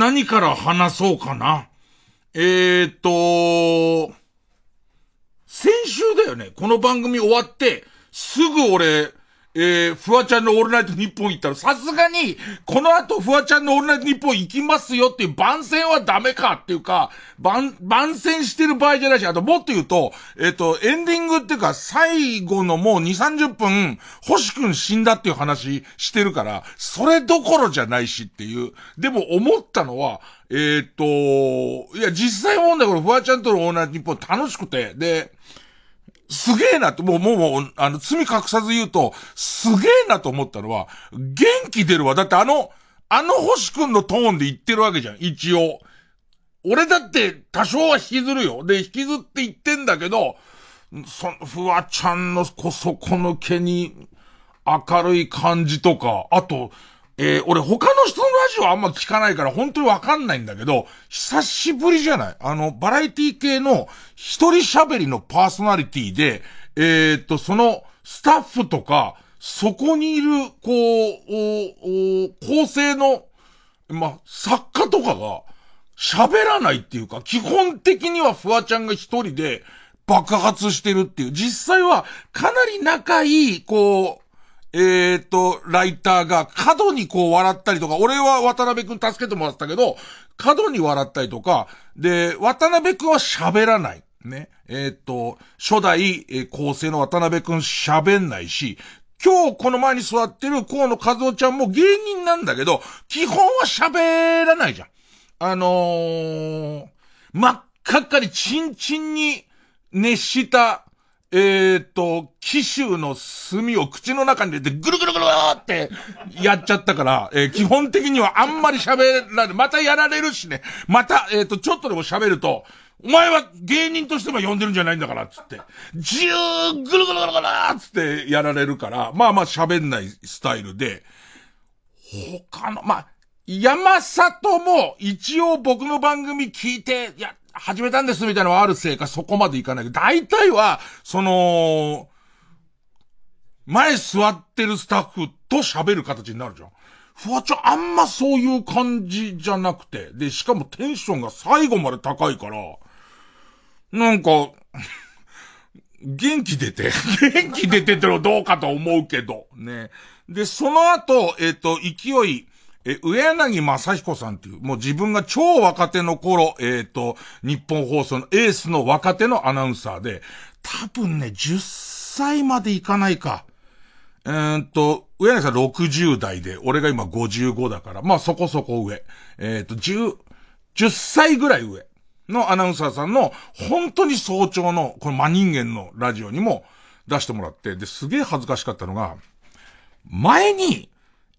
何から話そうかな。えーと、先週だよね。この番組終わって、すぐ俺、えー、フワちゃんのオールナイトニッポン行ったら、さすがに、この後フワちゃんのオールナイトニッポン行きますよっていう番宣はダメかっていうか、番、番宣してる場合じゃないし、あともっと言うと、えっ、ー、と、エンディングっていうか、最後のもう2、30分、星くん死んだっていう話してるから、それどころじゃないしっていう。でも思ったのは、えっ、ー、と、いや、実際問題これ、フワちゃんとのオールナイトニッポン楽しくて、で、すげえなって、もう、もう、あの、罪隠さず言うと、すげえなと思ったのは、元気出るわ。だってあの、あの星くんのトーンで言ってるわけじゃん、一応。俺だって多少は引きずるよ。で、引きずって言ってんだけど、そ、フワちゃんのこそこの毛に明るい感じとか、あと、えー、俺他の人のラジオあんま聞かないから本当にわかんないんだけど、久しぶりじゃない？あの、バラエティ系の一人喋りのパーソナリティで、えー、っと、そのスタッフとか、そこにいる、こう、おお構成の、ま作家とかが喋らないっていうか、基本的にはフワちゃんが一人で爆発してるっていう、実際はかなり仲いい、こう、えっ、と、ライターが角にこう笑ったりとか、俺は渡辺くん助けてもらったけど、角に笑ったりとか、で、渡辺くんは喋らない。ね。えっ、と、初代、え構成の渡辺くん喋んないし、今日この前に座ってる河野和夫ちゃんも芸人なんだけど、基本は喋らないじゃん。あのー、真っ赤っかにチンチンに熱したえー、っと、紀州の炭を口の中に入れてぐるぐるぐるってやっちゃったから、えー、基本的にはあんまり喋られ、またやられるしね、また、えー、っと、ちょっとでも喋ると、お前は芸人としても呼んでるんじゃないんだから、つって。じゅー、ぐるぐるぐるぐるつってやられるから、まあまあ喋んないスタイルで、他の、まあ、山里も一応僕の番組聞いて、や、始めたんですみたいなのはあるせいかそこまでいかないけど、大体は、その、前座ってるスタッフと喋る形になるじゃん。フワちゃんあんまそういう感じじゃなくて、で、しかもテンションが最後まで高いから、なんか、元気出て、元気出ててのどうかと思うけど、ね。で、その後、えっ、ー、と、勢い、え、上柳正彦さんっていう、もう自分が超若手の頃、えっ、ー、と、日本放送のエースの若手のアナウンサーで、多分ね、10歳までいかないか。えー、っと、上柳さん60代で、俺が今55だから、まあそこそこ上。えー、っと、10、10歳ぐらい上のアナウンサーさんの、本当に早朝の、この真人間のラジオにも出してもらって、で、すげえ恥ずかしかったのが、前に、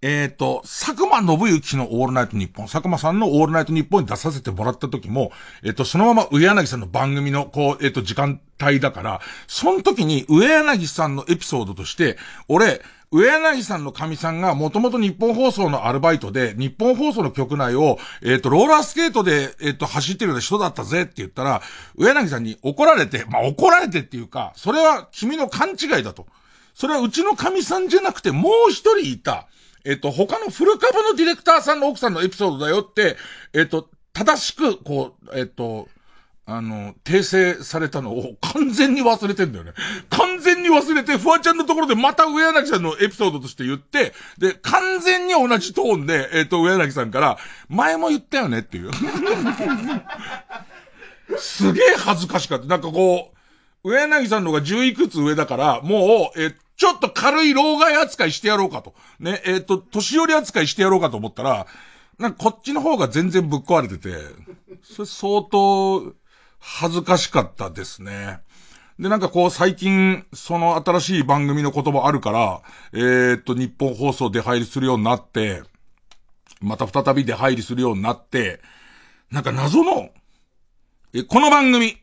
えっ、ー、と、佐久間信之のオールナイトニッポン、佐久間さんのオールナイトニッポンに出させてもらった時も、えっ、ー、と、そのまま上柳さんの番組の、こう、えっ、ー、と、時間帯だから、その時に上柳さんのエピソードとして、俺、上柳さんの神さんがもともと日本放送のアルバイトで、日本放送の局内を、えっ、と、ローラースケートで、えっ、と、走ってるような人だったぜって言ったら、上柳さんに怒られて、まあ、怒られてっていうか、それは君の勘違いだと。それはうちの神さんじゃなくて、もう一人いた。えっと、他のフル株のディレクターさんの奥さんのエピソードだよって、えっと、正しく、こう、えっと、あの、訂正されたのを完全に忘れてんだよね。完全に忘れて、フワちゃんのところでまた上柳さんのエピソードとして言って、で、完全に同じトーンで、えっ、と、上柳さんから、前も言ったよねっていう。すげえ恥ずかしかった。なんかこう、上柳さんの方が十いくつ上だから、もう、えちょっと軽い老害扱いしてやろうかと。ね、えっ、ー、と、年寄り扱いしてやろうかと思ったら、なんかこっちの方が全然ぶっ壊れてて、それ相当恥ずかしかったですね。で、なんかこう最近、その新しい番組の言葉あるから、えー、っと、日本放送出入りするようになって、また再び出入りするようになって、なんか謎の、え、この番組、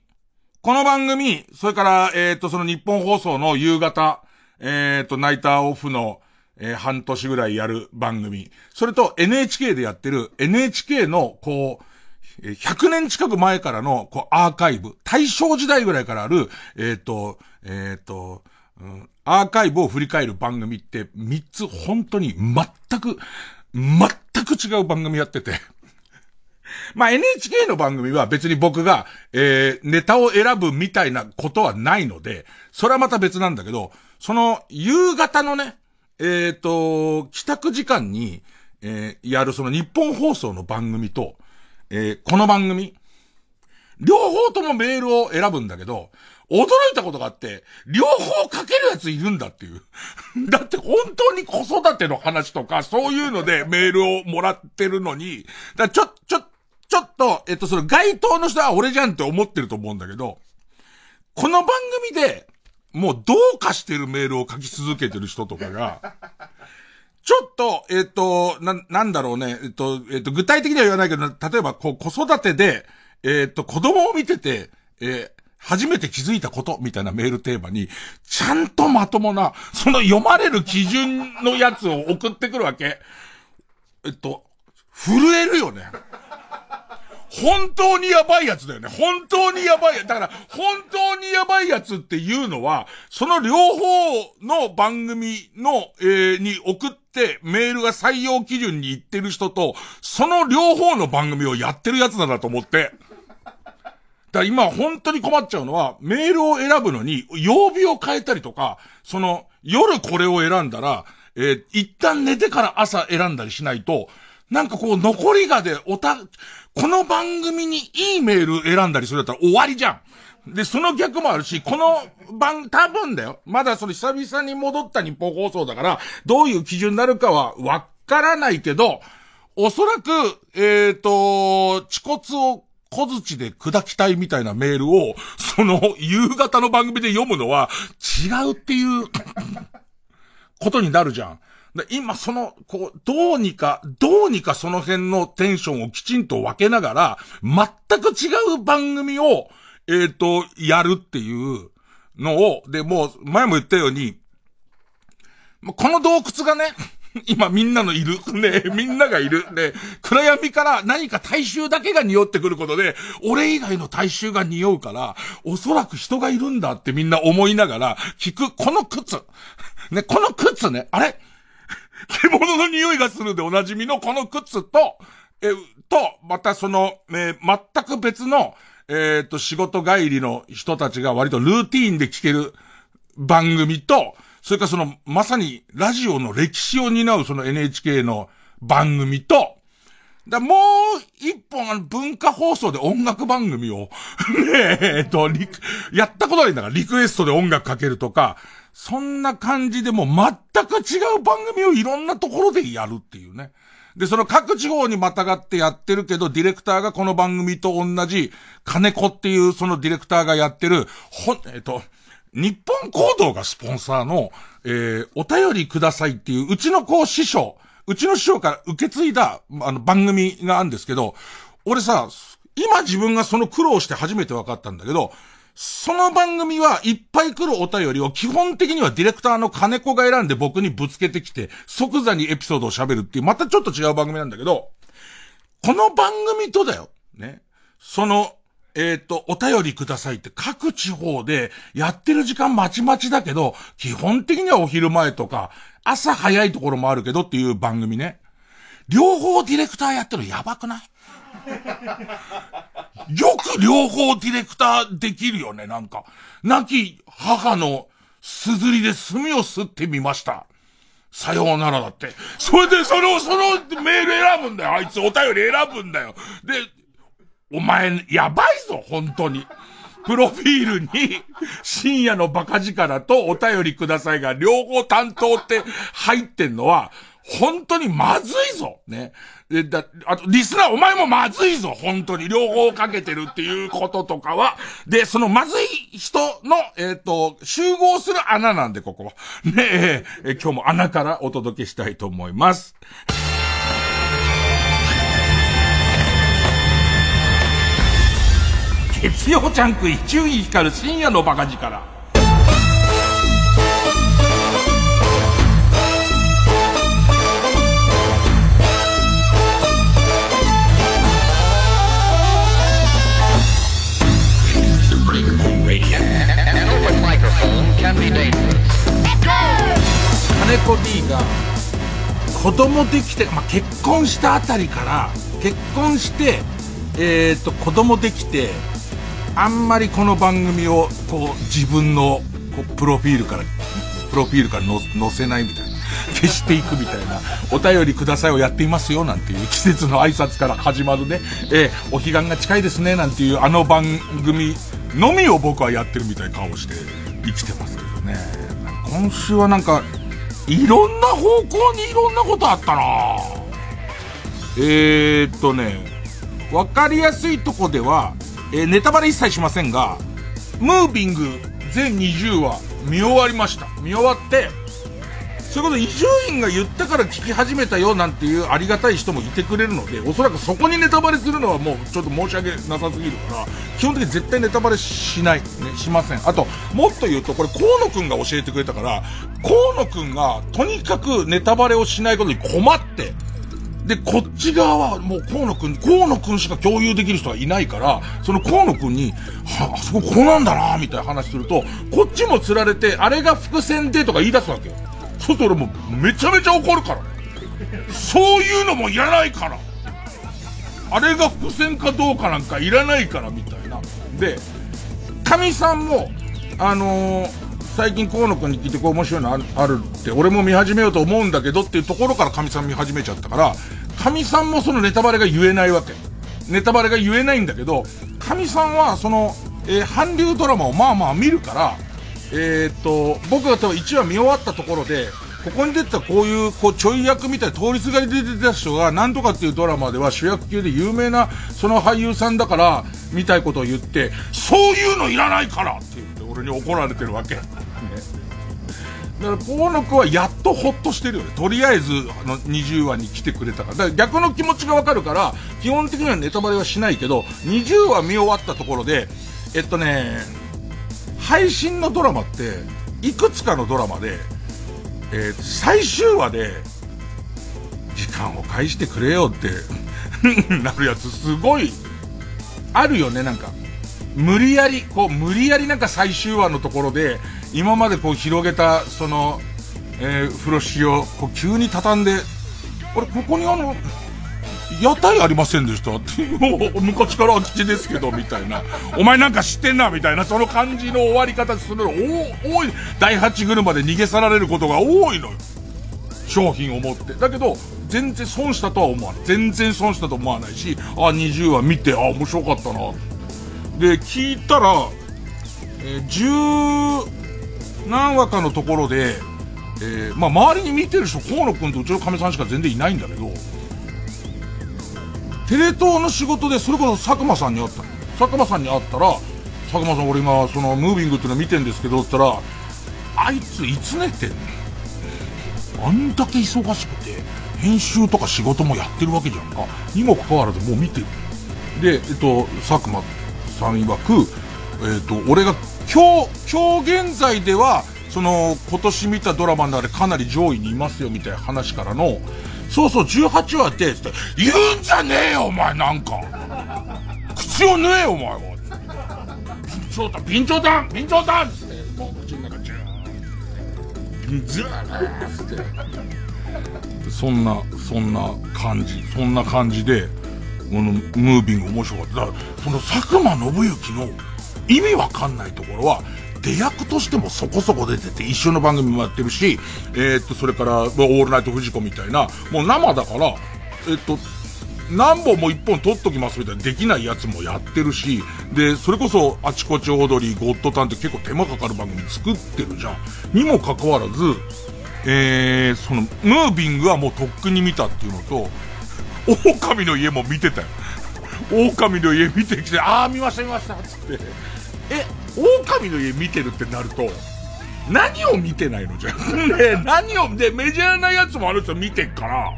この番組、それから、えー、っと、その日本放送の夕方、えっ、ー、と、ナイターオフの、えー、半年ぐらいやる番組。それと NHK でやってる NHK の、こう、100年近く前からの、こう、アーカイブ。大正時代ぐらいからある、えっ、ー、と、えっ、ー、と、うん、アーカイブを振り返る番組って3つ本当に全く、全く違う番組やってて。まあ NHK の番組は別に僕が、えー、ネタを選ぶみたいなことはないので、それはまた別なんだけど、その、夕方のね、えっ、ー、と、帰宅時間に、えー、やるその日本放送の番組と、えー、この番組、両方ともメールを選ぶんだけど、驚いたことがあって、両方書けるやついるんだっていう。だって本当に子育ての話とか、そういうのでメールをもらってるのに、だちょ、ちょ、ちょっと、えっと、その該当の人は俺じゃんって思ってると思うんだけど、この番組で、もうどうかしてるメールを書き続けてる人とかが、ちょっと、えっ、と、な、なんだろうね、えっ、と、えっ、と、具体的には言わないけど、例えば、こう、子育てで、えっ、と、子供を見てて、え初めて気づいたことみたいなメールテーマに、ちゃんとまともな、その読まれる基準のやつを送ってくるわけ。えっと、震えるよね。本当にやばいやつだよね。本当にやばいや。だから、本当にやばいやつっていうのは、その両方の番組の、えー、に送ってメールが採用基準に行ってる人と、その両方の番組をやってるやつだと思って。だから今本当に困っちゃうのは、メールを選ぶのに、曜日を変えたりとか、その、夜これを選んだら、えー、一旦寝てから朝選んだりしないと、なんかこう、残りがで、おた、この番組にいいメール選んだりするだったら終わりじゃん。で、その逆もあるし、この番、多分だよ。まだその久々に戻った日本放送だから、どういう基準になるかはわからないけど、おそらく、えっ、ー、と、恥骨を小槌で砕きたいみたいなメールを、その夕方の番組で読むのは違うっていうことになるじゃん。で今その、こう、どうにか、どうにかその辺のテンションをきちんと分けながら、全く違う番組を、えっ、ー、と、やるっていうのを、で、もう、前も言ったように、この洞窟がね、今みんなのいる。ねみんながいる。ね暗闇から何か大衆だけが匂ってくることで、俺以外の大衆が匂うから、おそらく人がいるんだってみんな思いながら、聞く、この靴。ね、この靴ね、あれ 獣の匂いがするでおなじみのこの靴と、え、と、またその、えー、全く別の、えっ、ー、と、仕事帰りの人たちが割とルーティーンで聞ける番組と、それからその、まさにラジオの歴史を担うその NHK の番組と、だもう一本あの文化放送で音楽番組を ねえ、えっと、やったことないんだから、リクエストで音楽かけるとか、そんな感じでも全く違う番組をいろんなところでやるっていうね。で、その各地方にまたがってやってるけど、ディレクターがこの番組と同じ、金子っていうそのディレクターがやってる、ほ、えっと、日本行動がスポンサーの、えー、お便りくださいっていう、うちのこう師匠、うちの師匠から受け継いだ、あの、番組があるんですけど、俺さ、今自分がその苦労して初めて分かったんだけど、その番組はいっぱい来るお便りを基本的にはディレクターの金子が選んで僕にぶつけてきて、即座にエピソードを喋るっていう、またちょっと違う番組なんだけど、この番組とだよ。ね。その、えっ、と、お便りくださいって各地方でやってる時間まちまちだけど、基本的にはお昼前とか、朝早いところもあるけどっていう番組ね。両方ディレクターやってるやばくない？よく両方ディレクターできるよね、なんか。亡き母のすずりで墨を吸ってみました。さようならだって。それで、その、そのメール選ぶんだよ。あいつお便り選ぶんだよ。で、お前、やばいぞ、本当に。プロフィールに、深夜のバカ力とお便りくださいが両方担当って入ってんのは、本当にまずいぞね。で、だ、あと、リスナーお前もまずいぞ本当に。両方かけてるっていうこととかは。で、そのまずい人の、えっ、ー、と、集合する穴なんで、ここは。ねえー、今日も穴からお届けしたいと思います。月曜ジャンク一中に光る深夜のバカ力。金子 D が子供できて、まあ、結婚したあたりから結婚してえっ、ー、と、子供できて、あんまりこの番組を、こう、自分の、こう、プロフィールから、プロフィールからの載せないみたいな。消していくみたいな、お便りくださいをやっていますよ、なんていう季節の挨拶から始まるね、えー、お彼岸が近いですね、なんていうあの番組のみを僕はやってるみたいな顔して生きてますけどね。今週はなんか、いろんな方向にいろんなことあったなえー、っとね、わかりやすいとこでは、えー、ネタバレ一切しませんが、ムービング全20話見終わりました。見終わって、それこそ伊集院が言ったから聞き始めたよなんていうありがたい人もいてくれるので、おそらくそこにネタバレするのはもうちょっと申し訳なさすぎるから、基本的に絶対ネタバレしない、ね、しません。あと、もっと言うと、これ河野くんが教えてくれたから、河野くんがとにかくネタバレをしないことに困って、で、こっち側はもう河野くん、河野くんしか共有できる人はいないから、その河野くんに、はあそここうなんだなみたいな話すると、こっちも釣られて、あれが伏線でとか言い出すわけよ。そうすると俺もめちゃめちゃ怒るから。そういうのもいらないから。あれが伏線かどうかなんかいらないからみたいな。で、神さんも、あのー、最近河野くんに聞いてこう面白いのあるって、俺も見始めようと思うんだけどっていうところから神さん見始めちゃったから、神さんもそのネタバレが言えないわけ。ネタバレが言えないんだけど、神さんはその、えー、韓流ドラマをまあまあ見るから、えー、っと、僕が多分1話見終わったところで、ここに出てたこういう、こう、ちょい役みたいな通りすがりで出てた人が、なんとかっていうドラマでは主役級で有名な、その俳優さんだから、みたいことを言って、そういうのいらないからって言って俺に怒られてるわけ。だから、河野くんはやっとほっとしてるよね。とりあえず、あの、20話に来てくれたから。だから逆の気持ちがわかるから、基本的にはネタバレはしないけど、20話見終わったところで、えっとね、配信のドラマって、いくつかのドラマで、えー、最終話で、時間を返してくれよって なるやつすごい、あるよね、なんか。無理やり、こう、無理やりなんか最終話のところで、今までこう広げた、その、えー、風呂敷を、こう急に畳んで、俺、ここにあの、屋台ありませんでした？って、もう昔から空き地ですけど、みたいな。お前なんか知ってんな、みたいな、その感じの終わり方するの、多い、第8車で逃げ去られることが多いのよ。商品を持って。だけど、全然損したとは思わない。全然損したと思わないし、あ、20話見て、あ、面白かったな。で、聞いたら、えー、何話かのところで、えー、まあ、周りに見てる人、河野くんとうちのかみさんしか全然いないんだけど、テレ東の仕事でそれこそ佐久間さんに会った。佐久間さんに会ったら佐久間さん俺今そのムービングっていうの見てんですけどって言ったらあいついつ寝てんのあんだけ忙しくて編集とか仕事もやってるわけじゃんかにもかかわらずもう見てるでえっと佐久間さん曰くえっと俺が今日今日現在ではその今年見たドラマの中でかなり上位にいますよみたいな話からのそうそう、18話って、つって、言うんじゃねえよ、お前、なんか。口を縫えよ、お前は。そうだ、備長炭備長炭つって、もう口の中ジューンズーつって。そんな、そんな感じ、そんな感じで、このムービング面白かった。だから、その佐久間宣行の意味わかんないところは、出役としてもそこそこ出てて、一緒の番組もやってるし、えー、っと、それから、オールナイトフジコみたいな、もう生だから、えっと、何本も一本撮っときますみたいなできないやつもやってるし、で、それこそ、あちこちオードリー、ゴッドタンって結構手間かかる番組作ってるじゃん。にもかかわらず、えー、その、ムービングはもうとっくに見たっていうのと、狼の家も見てたよ。狼の家見てきて、ああ、見ました見ましたつって。え、狼の家見てるってなると、何を見てないの？じゃん。ね何を、で、メジャーなやつもあの人見てっから、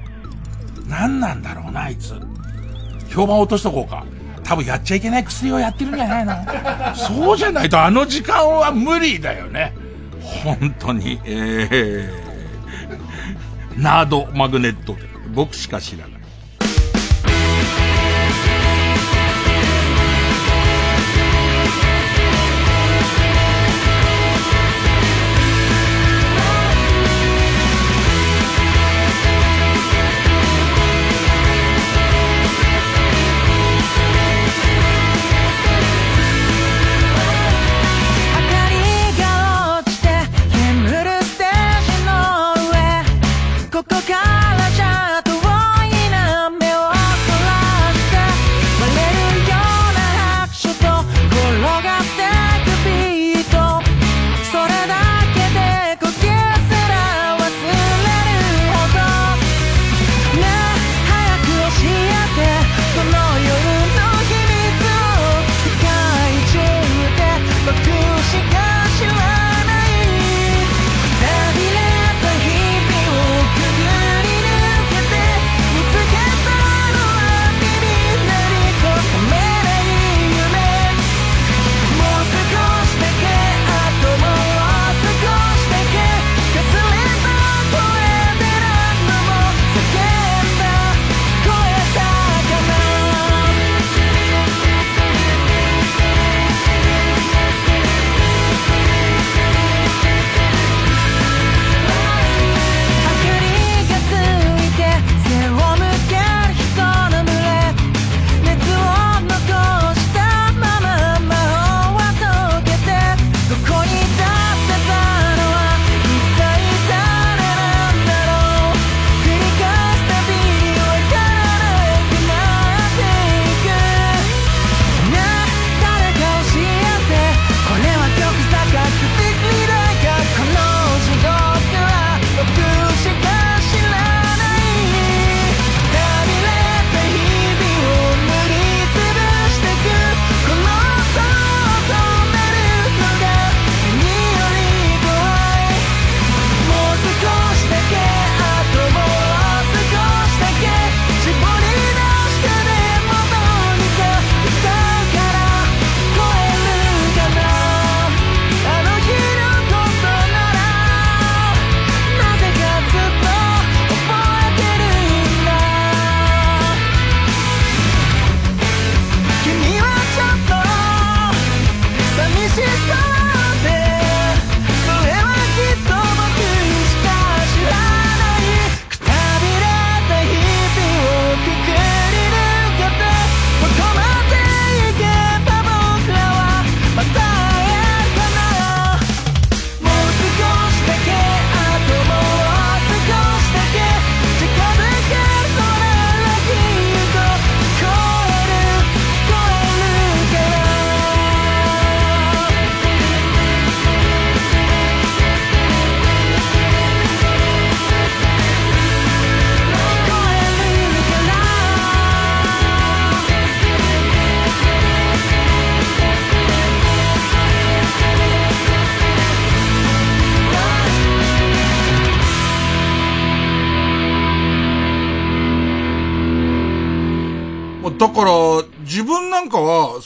何なんだろうな、あいつ。評判落としとこうか。多分やっちゃいけない薬をやってるんじゃないの？そうじゃないとあの時間は無理だよね。本当に、えー、ナードマグネットで僕しか知らない。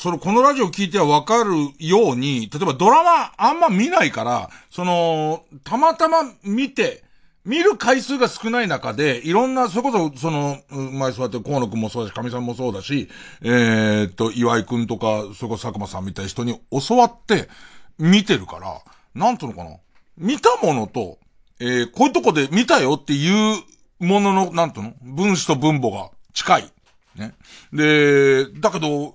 その、このラジオ聞いてはわかるように、例えばドラマあんま見ないから、その、たまたま見て、見る回数が少ない中で、いろんな、それこそ、その、前座って河野くんもそうだし、神さんもそうだし、えー、っと、岩井くんとか、それこそ佐久間さんみたいな人に教わって、見てるから、なんつうのかな。見たものと、えー、こういうとこで見たよっていうものの、なんていうの？分子と分母が近い。ね。で、だけど、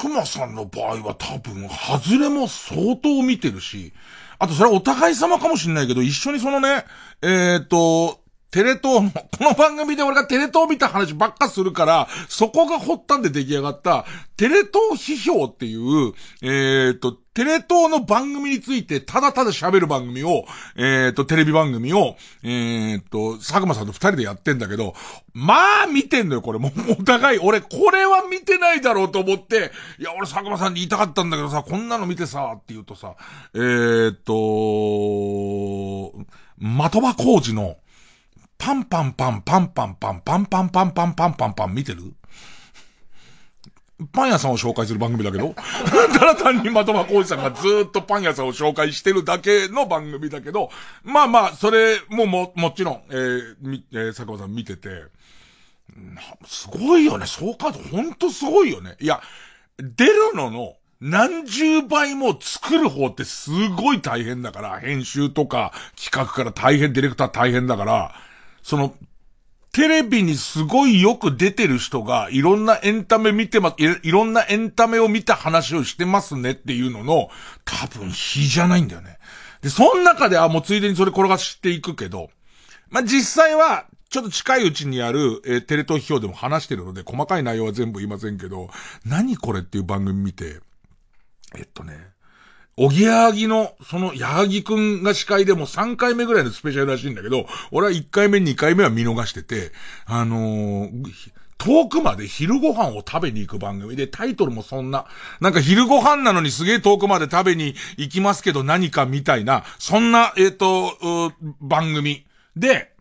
熊さんの場合は多分、外れも相当見てるし、あとそれはお互い様かもしんないけど、一緒にそのね、えっ、ー、と、テレ東の、この番組で俺がテレ東見た話ばっかするから、そこが掘ったんで出来上がった、テレ東批評っていう、えっ、ー、と、テレ東の番組についてただただ喋る番組を、えっ、ー、と、テレビ番組を、えっ、ー、と、佐久間さんと二人でやってんだけど、まあ見てんのよ、これ。もうお互い、俺、これは見てないだろうと思って、いや、俺佐久間さんに言いたかったんだけどさ、こんなの見てさ、って言うとさ、えっ、と、的場工事の、パンパンパンパンパンパンパンパンパンパンパンパンパン見てる？パン屋さんを紹介する番組だけど、ただ単に的場浩二さんがずっとパン屋さんを紹介してるだけの番組だけど、まあまあ、それもも、もちろん、えー、み、えー、佐久間さん見てて、すごいよね。そうかと、ほんとすごいよね。いや、出るのの、何十倍も作る方ってすごい大変だから、編集とか企画から大変、ディレクター大変だから、その、テレビにすごいよく出てる人が、いろんなエンタメ見てま、いいろんなエンタメを見た話をしてますねっていうのの、多分比じゃないんだよね。で、その中で、あ、もうついでにそれ転がしていくけど、まあ、実際は、ちょっと近いうちにある、えー、テレ東批評でも話してるので、細かい内容は全部言いませんけど、何これっていう番組見て、えっとね、おぎやはぎの、その、やはぎくんが司会でも3回目ぐらいのスペシャルらしいんだけど、俺は1回目、2回目は見逃してて、あのー、遠くまで昼ご飯を食べに行く番組で、タイトルもそんな、なんか昼ご飯なのにすげえ遠くまで食べに行きますけど何かみたいな、そんな、えっ、ー、と、番組。で、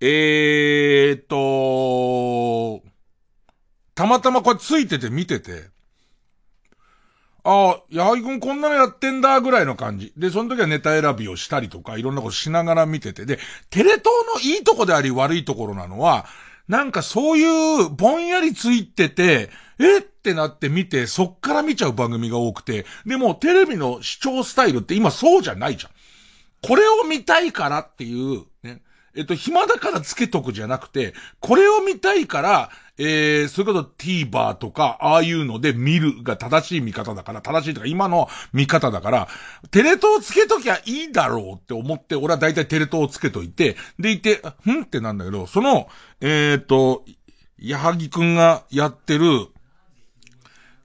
えーと、たまたまこれついてて見てて、ああ、矢作くんこんなのやってんだ、ぐらいの感じ。で、その時はネタ選びをしたりとか、いろんなことしながら見てて。で、テレ東のいいとこであり悪いところなのは、なんかそういうぼんやりついてて、えってなって見て、そっから見ちゃう番組が多くて、でもテレビの視聴スタイルって今そうじゃないじゃん。これを見たいからっていう、ね。えっと、暇だからつけとくじゃなくて、これを見たいから、えー、それこそ TVer とか、ああいうので見るが正しい見方だから、正しいとか今の見方だから、テレ東つけときゃいいだろうって思って、俺は大体テレ東をつけといて、でいて、ふんってなんだけど、その、えっ、ー、と、矢作くんがやってる、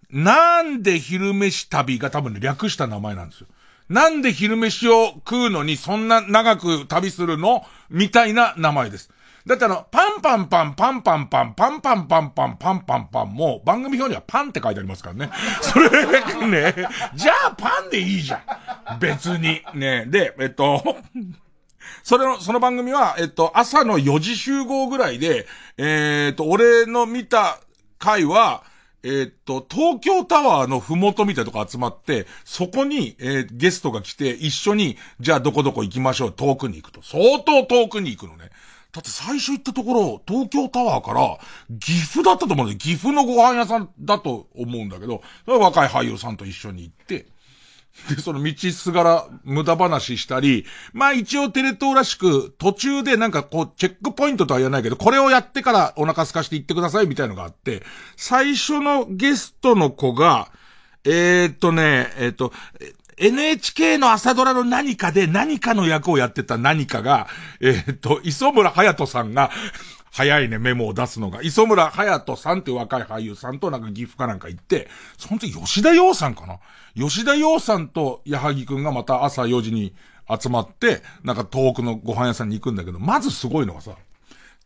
なんで昼飯旅が多分、略した名前なんですよ。なんで昼飯を食うのにそんな長く旅するのみたいな名前です。だってあの、パンパンパン、パンパンパン、パンパンパンパン、パンパンパンも、番組表にはパンって書いてありますからね。それね、じゃあパンでいいじゃん。別に。ね、で、えっと、それの、その番組は、えっと、朝の4時集合ぐらいで、えー、っと、俺の見た回は、え、っと、東京タワーのふもとみたいなとこ集まって、そこに、えー、ゲストが来て、一緒に、じゃあどこどこ行きましょう、遠くに行くと。相当遠くに行くのね。だって最初行ったところ、東京タワーから、岐阜だったと思うんで、岐阜のご飯屋さんだと思うんだけど、若い俳優さんと一緒に行って、で、その道すがら無駄話したり、まあ一応テレ東らしく途中でなんかこうチェックポイントとは言わないけど、これをやってからお腹空かして行ってくださいみたいのがあって、最初のゲストの子が、えー、っとね、えー、っと、NHK の朝ドラの何かで何かの役をやってた何かが、えー、っと、磯村隼人さんが早いね、メモを出すのが。磯村隼人さんっていう若い俳優さんとなんか岐阜かなんか行って、その時吉田洋さんかな？吉田洋さんと矢作くんがまた朝4時に集まって、なんか遠くのご飯屋さんに行くんだけど、まずすごいのがさ、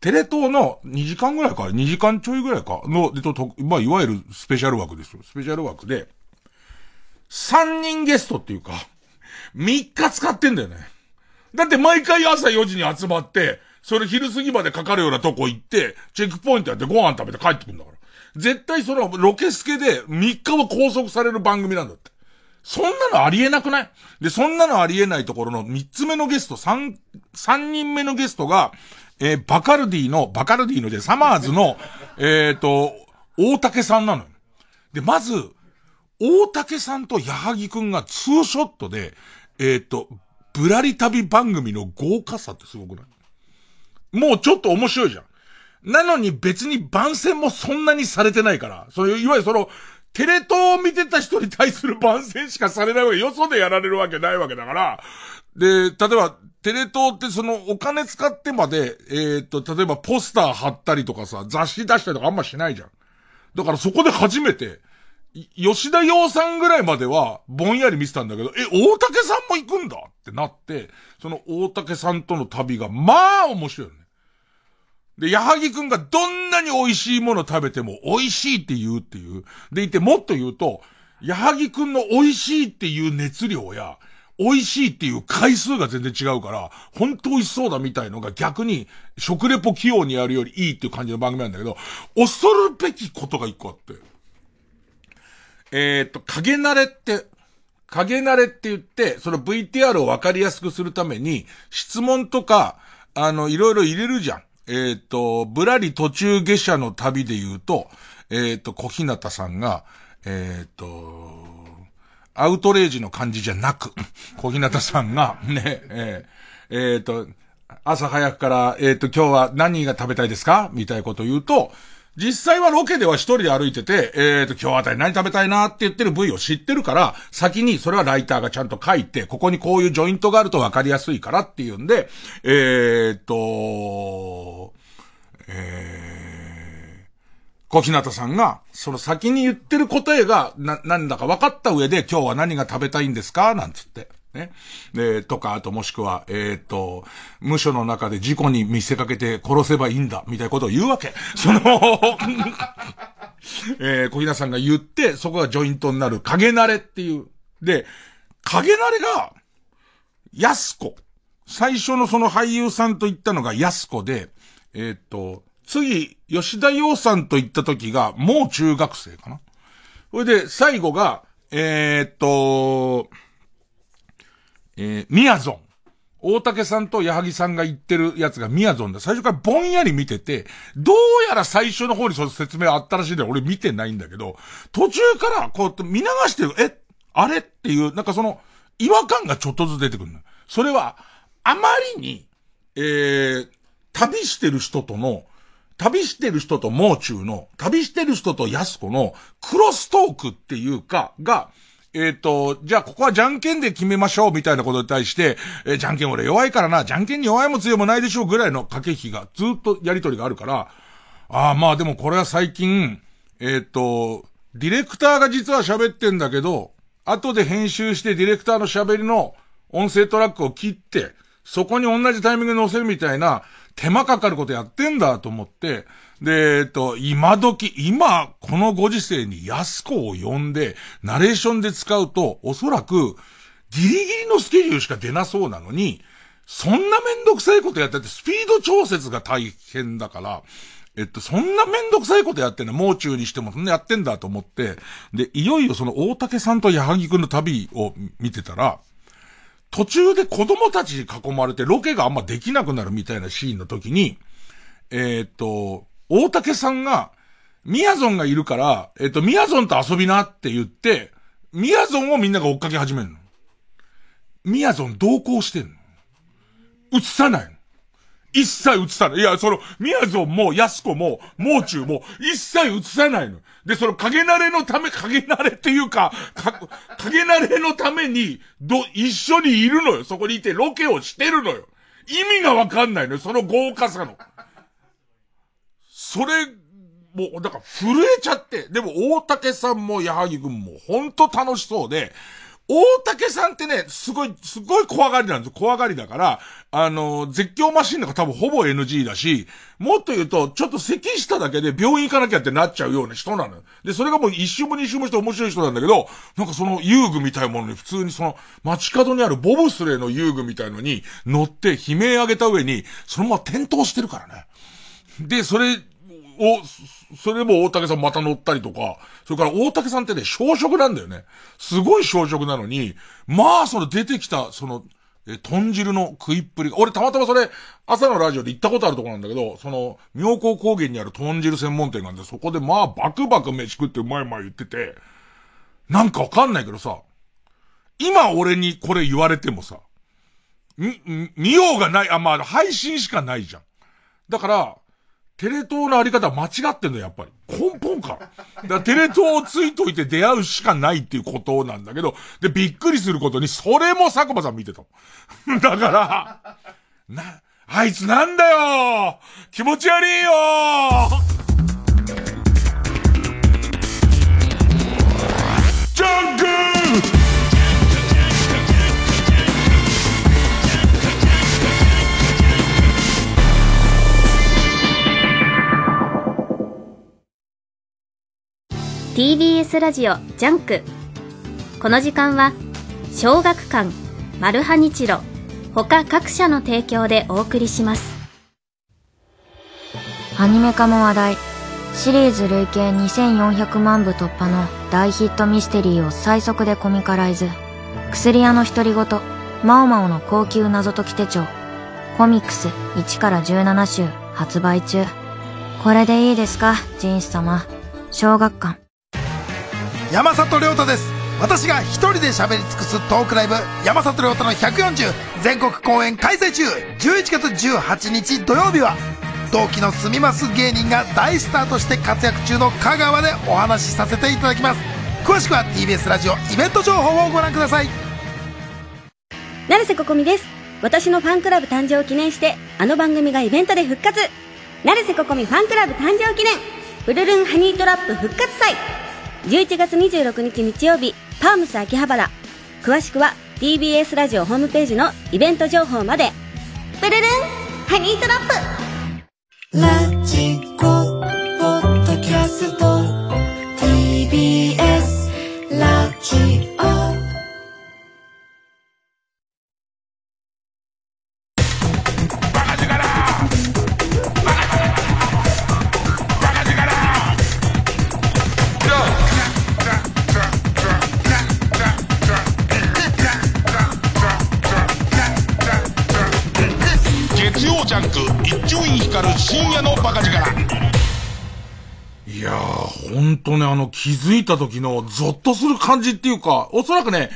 テレ東の2時間ぐらいか、2時間ちょいぐらいかの、でと、まあ、いわゆるスペシャル枠ですよ。スペシャル枠で、3人ゲストっていうか、3日使ってんだよね。だって毎回朝4時に集まって、それ昼過ぎまでかかるようなとこ行って、チェックポイントやってご飯食べて帰ってくるんだから。絶対そのロケスケで3日は拘束される番組なんだって。そんなのありえなくない？で、そんなのありえないところの3つ目のゲスト、3、3人目のゲストが、えー、バカルディの、バカルディので、サマーズの、えっ、ー、と、大竹さんなのよ。で、まず、大竹さんと矢作くんがツーショットで、えっ、ー、と、ぶらり旅番組の豪華さってすごくない？もうちょっと面白いじゃん。なのに別に番宣もそんなにされてないから、そういう、いわゆるその、テレ東を見てた人に対する番宣しかされないわけ、よそでやられるわけないわけだから、で、例えば、テレ東ってそのお金使ってまで、えー、っと、例えばポスター貼ったりとかさ、雑誌出したりとかあんましないじゃん。だからそこで初めて、吉田洋さんぐらいまでは、ぼんやり見てたんだけど、え、大竹さんも行くんだってなって、その大竹さんとの旅が、まあ面白いよね。で、矢作くんがどんなに美味しいもの食べても美味しいって言うっていう。でいて、もっと言うと、矢作くんの美味しいっていう熱量や、美味しいっていう回数が全然違うから、本当美味しそうだみたいのが逆に食レポ器用にやるよりいいっていう感じの番組なんだけど、恐るべきことが一個あって。えっ、と、影慣れって、影慣れって言って、その VTR をわかりやすくするために、質問とか、あの、いろいろ入れるじゃん。えっ、と、ぶらり途中下車の旅で言うと、えっ、と、小日向さんが、えっ、と、アウトレイジの感じじゃなく、小日向さんが、ね、えー、えっ、と、朝早くから、えっ、と、今日は何が食べたいですか？みたいなことを言うと、実際はロケでは一人で歩いてて、えっ、と、今日あたり何食べたいなって言ってる部位を知ってるから、先にそれはライターがちゃんと書いて、ここにこういうジョイントがあると分かりやすいからっていうんで、えっ、と、えー、小日向さんが、その先に言ってる答えが、な、なんだか分かった上で、今日は何が食べたいんですか？なんつって。ね。で、とか、あともしくは、えっ、ー、と、無所の中で事故に見せかけて殺せばいいんだ、みたいなことを言うわけ。その えー、小平さんが言って、そこがジョイントになる影慣れっていう。で、影慣れが、安子。最初のその俳優さんと言ったのが安子で、えっ、ー、と、次、吉田洋さんと言った時が、もう中学生かな。それで、最後が、えっ、と、えー、ミヤゾン。大竹さんと矢作さんが言ってるやつがミヤゾンだ。最初からぼんやり見てて、どうやら最初の方にその説明あったらしいんだよ。俺見てないんだけど、途中からこうやって見流してる、え、あれ？っていう、なんかその、違和感がちょっとずつ出てくるの。それは、あまりに、えー、旅してる人との、旅してる人ともう中の、旅してる人と安子のクロストークっていうか、が、えっ、ー、と、じゃあここはじゃんけんで決めましょうみたいなことに対して、えー、じゃんけん俺弱いからな、じゃんけんに弱いも強いもないでしょうぐらいの駆け引きがずっとやりとりがあるから、ああまあでもこれは最近、えっ、ー、と、ディレクターが実は喋ってんだけど、後で編集してディレクターの喋りの音声トラックを切って、そこに同じタイミングで載せるみたいな手間かかることやってんだと思って、で、えっと、今時、今、このご時世に安子を呼んで、ナレーションで使うと、おそらく、ギリギリのスケジュールしか出なそうなのに、そんなめんどくさいことやってて、スピード調節が大変だから、えっと、そんなめんどくさいことやってんの、もう中にしてもそんなやってんだと思って、で、いよいよその大竹さんと矢作くんの旅を見てたら、途中で子供たちに囲まれてロケがあんまできなくなるみたいなシーンの時に、えー、っと、大竹さんが、ミヤゾンがいるから、えっと、ミヤゾンと遊びなって言って、ミヤゾンをみんなが追っかけ始めるの。ミヤゾン同行してんの？映さないの。一切映さない。いや、その、ミヤゾンも、ヤスコも、モーチューも、一切映さないの。で、その影慣れのため、影慣れっていうか、か影慣れのために、ど、一緒にいるのよ。そこにいてロケをしてるのよ。意味がわかんないのよ。その豪華さの。それ、もう、だから震えちゃって。でも、大竹さんも矢作くんも、ほんと楽しそうで、大竹さんってね、すごい、すごい怖がりなんですよ。怖がりだから、あの、絶叫マシンなんか多分ほぼ NG だし、もっと言うと、ちょっと咳しただけで病院行かなきゃってなっちゃうような人なのよ。で、それがもう一周も二周もして面白い人なんだけど、なんかその遊具みたいなものに普通にその街角にあるボブスレーの遊具みたいのに乗って悲鳴上げた上に、そのまま転倒してるからね。で、それ、を、それも大竹さんまた乗ったりとか、それから大竹さんってね、小食なんだよね。すごい小食なのに、まあ、その出てきた、その、え、豚汁の食いっぷりが、俺たまたまそれ、朝のラジオで行ったことあるとこなんだけど、その、妙高高原にある豚汁専門店があって、そこでまあ、バクバク飯食ってうまいまい言ってて、なんかわかんないけどさ、今俺にこれ言われてもさ、み、見ようがない、あ、まあ、配信しかないじゃん。だから、テレ東のあり方は間違ってんの、やっぱり。根本から。だからテレ東をついといて出会うしかないっていうことなんだけど、で、びっくりすることに、それも佐久間さん見てた。だから、な、あいつなんだよ気持ち悪いよ TBS ラジオ JUNK。この時間は小学館マルハニチロ他各社の提供でお送りします。アニメ化も話題。シリーズ累計2400万部突破の大ヒットミステリーを最速でコミカライズ。薬屋のひとりごと猫猫の後宮謎解き手帳。コミックス1から17集発売中。これでいいですかジンス様。小学館。山里亮太です。私が一人で喋り尽くすトークライブ山里亮太の140全国公演開催中。11月18日土曜日は同期の住みます芸人が大スターとして活躍中の香川でお話しさせていただきます。詳しくは TBS ラジオイベント情報をご覧ください。成瀬ここみです。私のファンクラブ誕生を記念してあの番組がイベントで復活。成瀬ここみファンクラブ誕生記念。ブルルンハニートラップ復活祭。11月26日日曜日パームス秋葉原。詳しくは TBS ラジオホームページのイベント情報まで。ブルルンハニートラップ。ラジコポッドキャスト。とね、あの、気づいた時のゾッとする感じっていうか、おそらくね、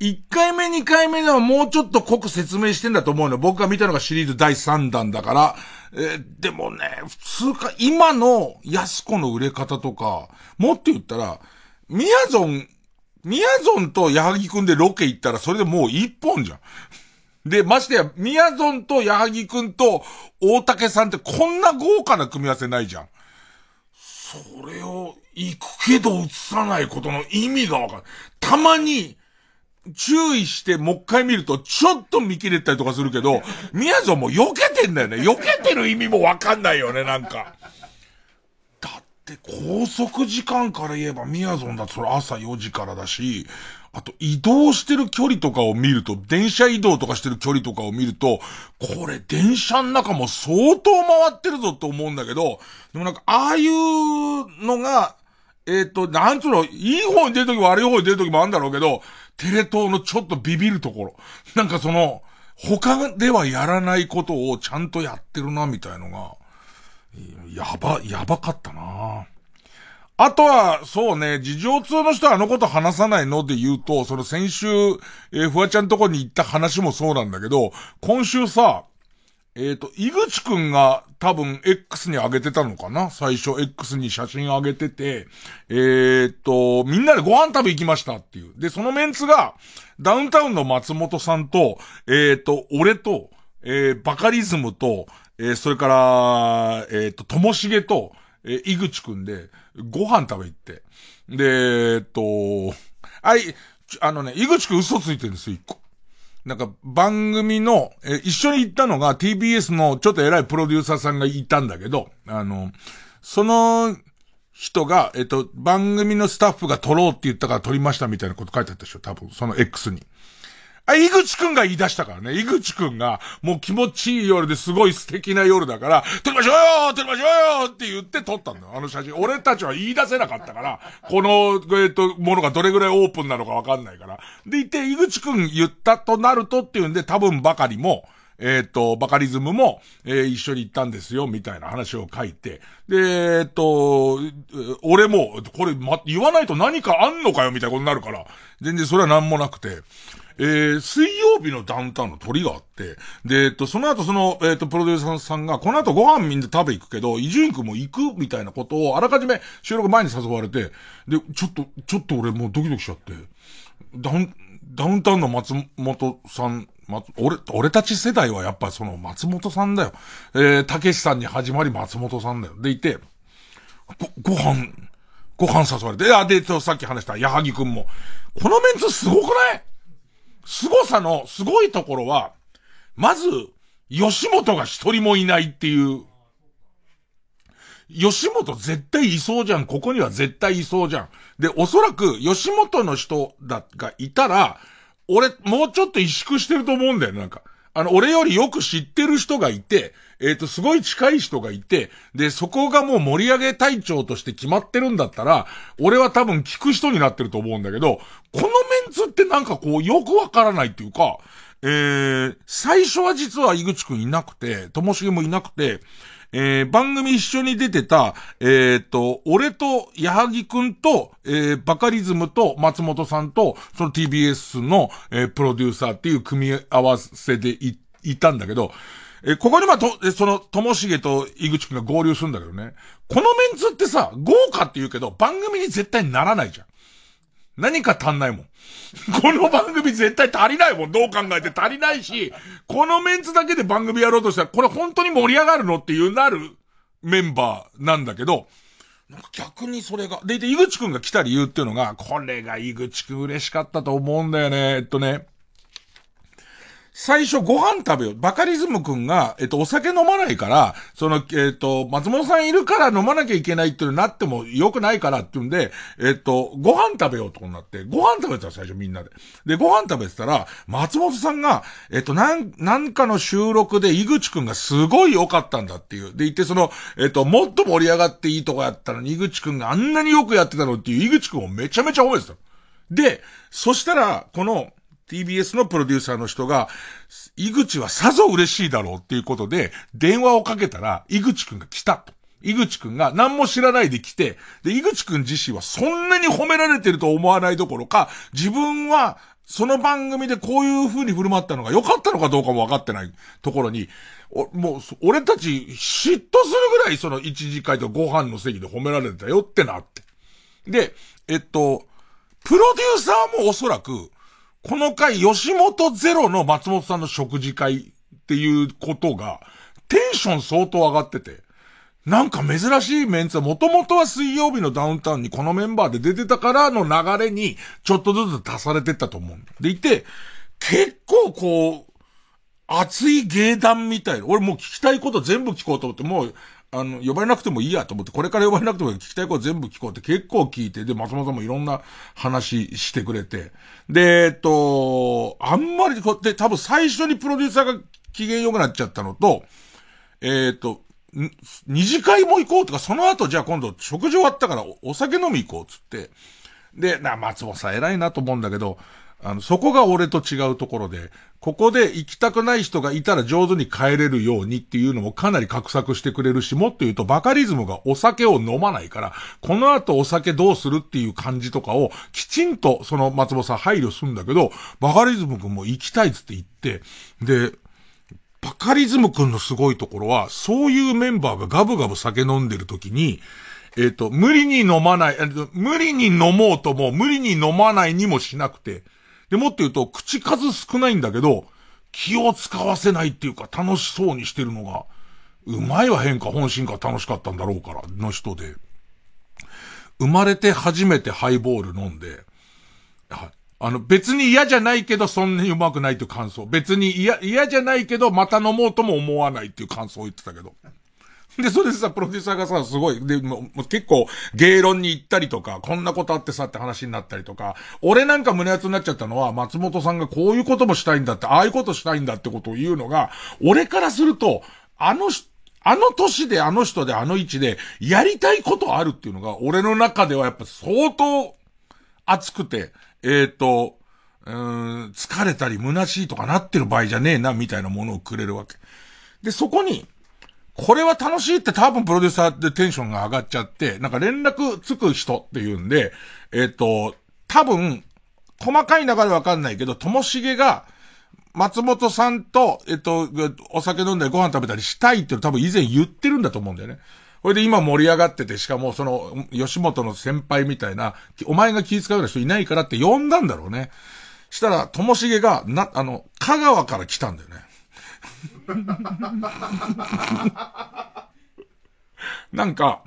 1回目2回目ではもうちょっと濃く説明してんだと思うの。僕が見たのがシリーズ第3弾だから。えー、でもね、普通か、今の安子の売れ方とか、もっと言ったら、ミヤゾン、ミヤゾンと矢作くんでロケ行ったらそれでもう一本じゃん。で、ましてや、ミヤゾンと矢作くんと大竹さんってこんな豪華な組み合わせないじゃん。それを行くけど映さないことの意味がわかる。たまに、注意してもう一回見るとちょっと見切れたりとかするけど、宮城も避けてんだよね。避けてる意味もわかんないよね、なんか。だって高速時間から言えば宮城だとそれ朝4時からだし、あと移動してる距離とかを見ると、電車移動とかしてる距離とかを見ると、これ電車の中も相当回ってるぞって思うんだけど、でもなんかああいうのが、えっ、ー、と、なんつうの、いい方に出るとき悪い方に出るときもあるんだろうけど、テレ東のちょっとビビるところ。なんかその、他ではやらないことをちゃんとやってるな、みたいのが、やば、やばかったなあとは、そうね、事情通の人はあのこと話さないので言うと、その先週、えー、フワちゃんとこに行った話もそうなんだけど、今週さ、えっ、ー、と、井口くんが多分 X に上げてたのかな？最初 X に写真上げてて、えっ、と、みんなでご飯食べ行きましたっていう。で、そのメンツが、ダウンタウンの松本さんと、えっ、と、俺と、えー、バカリズムと、えー、それから、えっ、と、ともしげと、えー、井口くんで、ご飯食べ行って。で、えっと、はい、あのね、井口くん嘘ついてるんですよ、一個。なんか、番組の、え、一緒に行ったのが TBS のちょっと偉いプロデューサーさんがいたんだけど、あの、その人が、えっと、番組のスタッフが撮ろうって言ったから撮りましたみたいなこと書いてあったでしょ、多分、その X に。あ、井口くんが言い出したからね。井口くんが、もう気持ちいい夜ですごい素敵な夜だから、撮りましょうよ撮りましょうよって言って撮ったんだよ。あの写真。俺たちは言い出せなかったから、この、えっ、と、ものがどれぐらいオープンなのかわかんないから。で、いて、井口くん言ったとなるとっていうんで、多分ばかりも、えっ、ー、と、バカリズムも、えー、一緒に行ったんですよ、みたいな話を書いて。で、えっ、と、俺も、これ、ま、言わないと何かあんのかよ、みたいなことになるから、全然それは何もなくて。えー、水曜日のダウンタウンの鳥があって、で、えっと、その後その、えっと、プロデューサーさんが、この後ご飯みんな食べ行くけど、伊集院くんも行くみたいなことを、あらかじめ収録前に誘われて、で、ちょっと、ちょっと俺もうドキドキしちゃって、ダウン、ダウンタウンの松本さん、松、俺、俺たち世代はやっぱその松本さんだよ。えー、たけしさんに始まり松本さんだよ。でいて、ご、ご飯、ご飯誘われて、あ、で、さっき話した矢作くんも、このメンツすごくない？凄さのすごいところは、まず、吉本が一人もいないっていう。吉本絶対いそうじゃん。ここには絶対いそうじゃん。で、おそらく吉本の人だ、がいたら、俺、もうちょっと萎縮してると思うんだよ、なんか。あの、俺よりよく知ってる人がいて、えっ、ー、と、すごい近い人がいて、で、そこがもう盛り上げ隊長として決まってるんだったら、俺は多分聞く人になってると思うんだけど、このメンツってなんかこう、よくわからないっていうか、えー、最初は実は井口くんいなくて、ともしげもいなくて、えー、番組一緒に出てた、えー、っと、俺と矢作くんと、えー、バカリズムと松本さんと、その TBS の、えー、プロデューサーっていう組み合わせでい、いたんだけど、えここにまと、えその、ともしげと井口くんが合流するんだけどね。このメンツってさ、豪華って言うけど、番組に絶対ならないじゃん。何か足んないもん。この番組絶対足りないもん。どう考えて足りないし、このメンツだけで番組やろうとしたら、これ本当に盛り上がるのっていうなるメンバーなんだけど、なんか逆にそれが、で、で、井口くんが来た理由っていうのが、これが井口くん嬉しかったと思うんだよね。えっとね。最初ご飯食べよう。バカリズムくんが、えっと、お酒飲まないから、その、えっと、松本さんいるから飲まなきゃいけないっていうなっても良くないからっていうんで、えっと、ご飯食べようとになって、ご飯食べた最初みんなで。で、ご飯食べてたら、松本さんが、えっと、なん、なんかの収録で井口くんがすごい良かったんだっていう。で、言ってその、えっと、もっと盛り上がっていいとこやったのに井口くんがあんなによくやってたのっていう井口くんをめちゃめちゃ褒めてた。で、そしたら、この、TBS のプロデューサーの人が、井口はさぞ嬉しいだろうっていうことで、電話をかけたら、井口くんが来たと。井口くんが何も知らないで来て、で、井口くん自身はそんなに褒められてると思わないどころか、自分は、その番組でこういう風に振る舞ったのが良かったのかどうかも分かってないところに、おもう、俺たち嫉妬するぐらいその一次会とご飯の席で褒められてたよってなって。で、えっと、プロデューサーもおそらく、この回、吉本ゼロの松本さんの食事会っていうことが、テンション相当上がってて、なんか珍しいメンツは、もともとは水曜日のダウンタウンにこのメンバーで出てたからの流れに、ちょっとずつ足されてったと思う。でいて、結構こう、熱い芸談みたいな。俺もう聞きたいこと全部聞こうと思って、もう、あの、呼ばれなくてもいいやと思って、これから呼ばれなくても聞きたいこと全部聞こうって結構聞いて、で、松本さんもいろんな話してくれて。で、えっと、あんまりこう、で、多分最初にプロデューサーが機嫌良くなっちゃったのと、えっと、二次会も行こうとか、その後じゃあ今度食事終わったからお酒飲み行こうっつって。で、な、松本さん偉いなと思うんだけど、あの、そこが俺と違うところで、ここで行きたくない人がいたら上手に帰れるようにっていうのもかなり画策してくれるし、もっと言うとバカリズムがお酒を飲まないから、この後お酒どうするっていう感じとかをきちんとその松本さん配慮するんだけど、バカリズム君も行きたいっつって言って、で、バカリズム君のすごいところは、そういうメンバーがガブガブ酒飲んでる時に、えっ、と、無理に飲まない、無理に飲もうとも、無理に飲まないにもしなくて、で、もっと言うと、口数少ないんだけど、気を使わせないっていうか、楽しそうにしてるのが、うまいは変か本心か楽しかったんだろうから、の人で。生まれて初めてハイボール飲んで、あの、別に嫌じゃないけど、そんなにうまくないという感想。別に嫌、嫌じゃないけど、また飲もうとも思わないっていう感想を言ってたけど。で、それでさ、プロデューサーがさ、すごい、で、もう結構、芸論に行ったりとか、こんなことあってさって話になったりとか、俺なんか胸熱になっちゃったのは、松本さんがこういうこともしたいんだって、ああいうことしたいんだってことを言うのが、俺からすると、あの、あの年であの人であの位置で、やりたいことあるっていうのが、俺の中ではやっぱ相当、熱くて、えっ、ー、と、うん、疲れたり虚しいとかなってる場合じゃねえな、みたいなものをくれるわけ。で、そこに、これは楽しいって多分プロデューサーでテンションが上がっちゃって、なんか連絡つく人っていうんで、えっ、ー、と、多分、細かい流れわかんないけど、ともしげが、松本さんと、えっ、ー、と、お酒飲んだりご飯食べたりしたいって多分以前言ってるんだと思うんだよね。これで今盛り上がってて、しかもその、吉本の先輩みたいな、お前が気遣うような人いないからって呼んだんだろうね。したら、ともしげが、な、あの、香川から来たんだよね。なんか、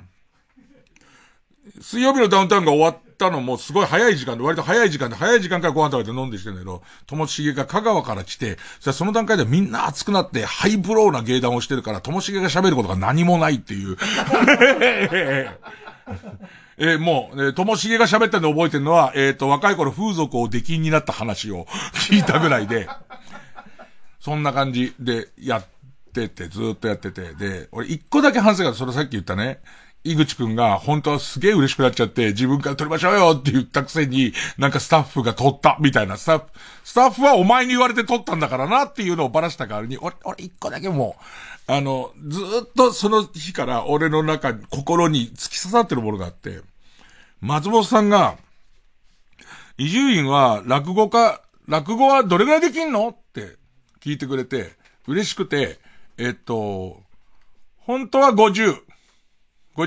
水曜日のダウンタウンが終わったのもすごい早い時間で、割と早い時間で、早い時間からご飯食べて飲んでしてんだけど、ともしげが香川から来て、その段階でみんな熱くなって、ハイブローな芸談をしてるから、ともしげが喋ることが何もないっていう。えー、もう、えー、ともしげが喋ったんで覚えてるのは、えっ、ー、と、若い頃風俗を出禁になった話を聞いたぐらいで、そんな感じでやってて、ずっとやってて、で、俺一個だけ反省が、それさっき言ったね、井口くんが本当はすげえ嬉しくなっちゃって、自分から撮りましょうよって言ったくせに、なんかスタッフが撮ったみたいな、スタッフ、スタッフはお前に言われて撮ったんだからなっていうのをばらした代わりに、俺、俺一個だけもう、あの、ずっとその日から俺の中、心に突き刺さってるものがあって、松本さんが、伊集院は落語家、落語はどれぐらいできんのって聞いてくれて、嬉しくて、えっと、本当は50。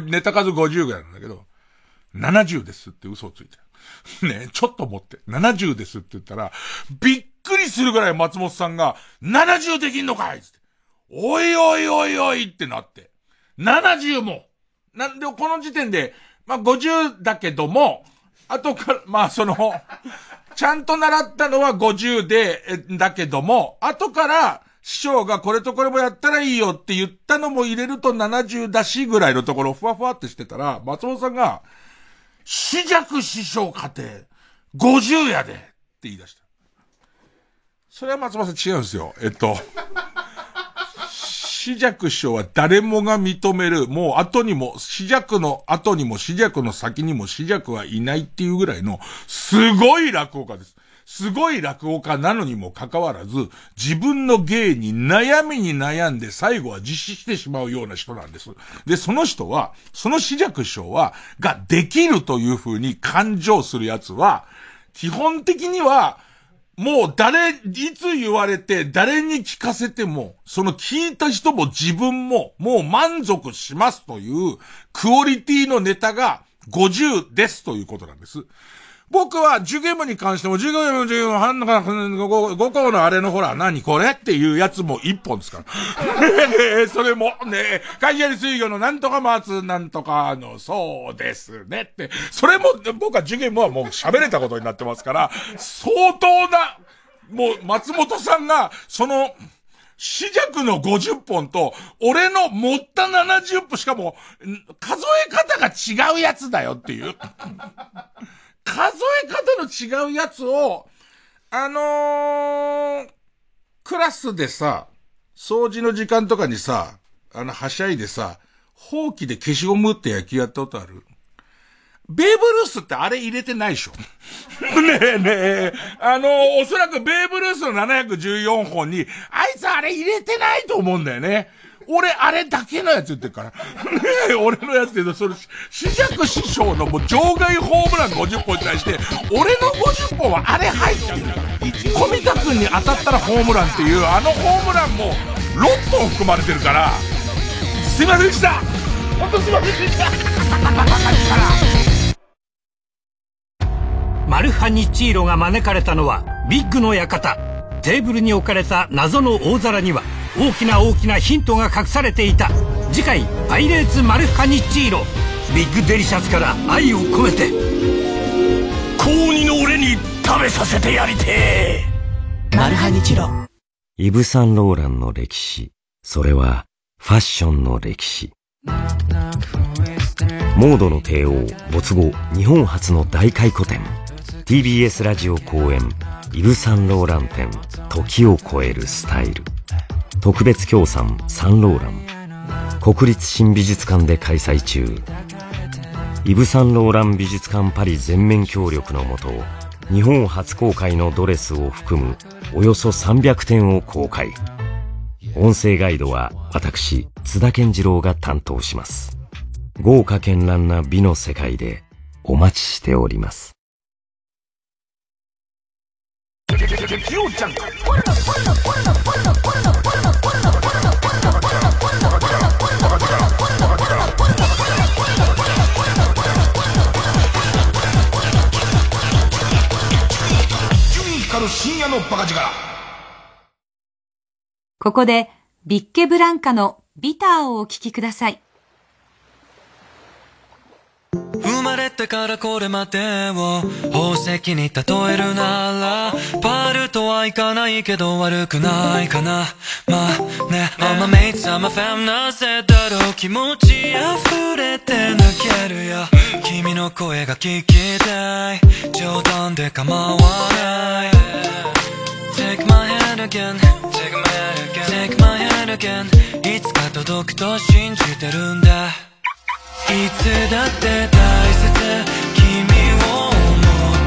ネタ数50ぐらいなんだけど、70ですって嘘をついて。ねちょっと思って、70ですって言ったら、びっくりするぐらい松本さんが、70できんのかいって。おいおいおいおいってなって。70も。なんで、この時点で、まあ、50だけども、後から、まあ、その、ちゃんと習ったのは50で、だけども、後から、師匠がこれとこれもやったらいいよって言ったのも入れると70だしぐらいのところふわふわってしてたら、松本さんが、死弱師匠家庭、50やでって言い出した。それは松本さん違うんですよ。えっと、死弱師匠は誰もが認める、もう後にも、死弱の後にも死弱の先にも死弱はいないっていうぐらいの、すごい落語家です。すごい落語家なのにもかかわらず、自分の芸に悩みに悩んで最後は実施してしまうような人なんです。で、その人は、その死弱師匠は、ができるという風に感情するやつは、基本的には、もう誰、いつ言われて誰に聞かせても、その聞いた人も自分ももう満足しますというクオリティのネタが50ですということなんです。僕は受験部に関しても、授業の授業半のか、5校のあれのほら、何これっていうやつも1本ですから。それもね、会社に水魚のなんとか松なんとかの、そうですねって、それも僕は受験部はもう喋れたことになってますから、相当な、もう松本さんが、その、死弱の50本と、俺の持った70本、しかも、数え方が違うやつだよっていう。数え方の違うやつを、あのー、クラスでさ、掃除の時間とかにさ、あの、はしゃいでさ、ほうきで消しゴムって野球やったことある？ベーブ・ルースってあれ入れてないでしょ？ねえねえ。あの、おそらくベーブ・ルースの714本に、あいつあれ入れてないと思うんだよね。俺、あれだけのやつ言ってるから。ねえ、俺のやつで、それ、死弱師匠のもう場外ホームラン50本に対して、俺の50本はあれ入ってるから。小見田君に当たったらホームランっていう、あのホームランも6本含まれてるから、すいませんでした本当すいませんでしたマルハニチーロが招かれたのは、ビッグの館。テーブルに置かれた謎の大皿には、大きな大きなヒントが隠されていた。次回「パイレーツマルカニッチーロ」ビッグデリシャスから愛を込めて。高2の俺に食べさせてやりてえ。マルハニチロ。イブ・サンローランの歴史。それはファッションの歴史。モードの帝王没後日本初の大回顧展。TBS ラジオ公演イブ・サンローラン展時を超えるスタイル特別協賛サンローラン。国立新美術館で開催中。イブ・サンローラン美術館パリ全面協力のもと日本初公開のドレスを含むおよそ300点を公開。音声ガイドは私津田健次郎が担当します。豪華絢爛な美の世界でお待ちしております。深夜のバカ力ここでビッケブランカのビターをお聴きください。生まれてからこれまでを宝石に例えるならパールとはいかないけど悪くないかな。まあね I'm a mate, I'm a fam なぜだろう。気持ち溢れて抜けるよ。君の声が聞きたい。冗談で構わない。Take my hand again. Take my hand again. Take my hand again. いつか届くと信じてるんだ。いつだって大切。君を思う。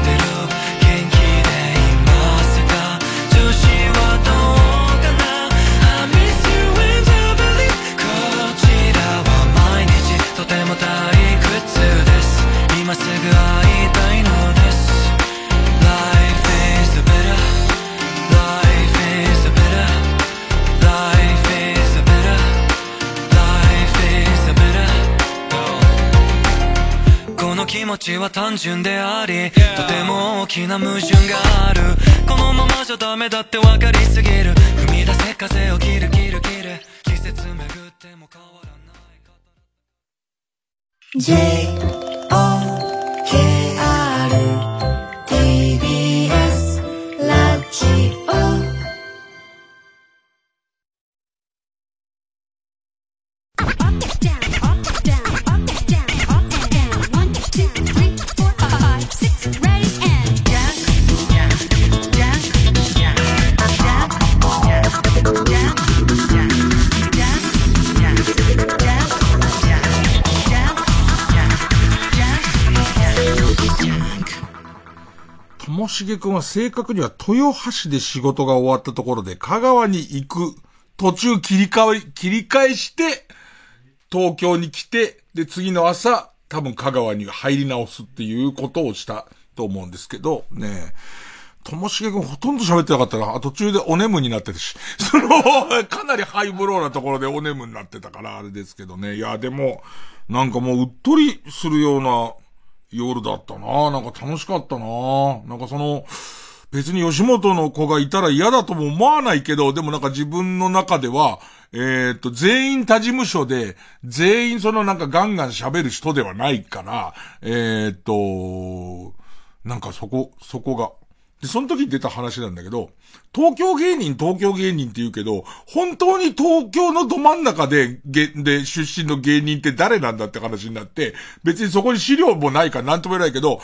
単純でありとても大きな矛盾がある。このままじゃダメだって分かりすぎる。踏み出せ風を切る切る切る。季節巡っても変わらない J ともしげくんは正確には豊橋で仕事が終わったところで香川に行く途中切り替え、切り返して、東京に来て、で、次の朝、多分香川に入り直すっていうことをしたと思うんですけど、ねともしげくんほとんど喋ってなかったな。途中でお眠になってたし。その、かなりハイブローなところでお眠になってたから、あれですけどね。いや、でも、なんかもううっとりするような夜だったななんか楽しかったななんかその、別に吉本の子がいたら嫌だとも思わないけど、でもなんか自分の中では、えっ、と、全員他事務所で、全員そのなんかガンガン喋る人ではないから、えっ、と、なんかそこ、そこが。で、その時に出た話なんだけど、東京芸人、東京芸人って言うけど、本当に東京のど真ん中で、げ、で、出身の芸人って誰なんだって話になって、別にそこに資料もないからなんとも言えないけど、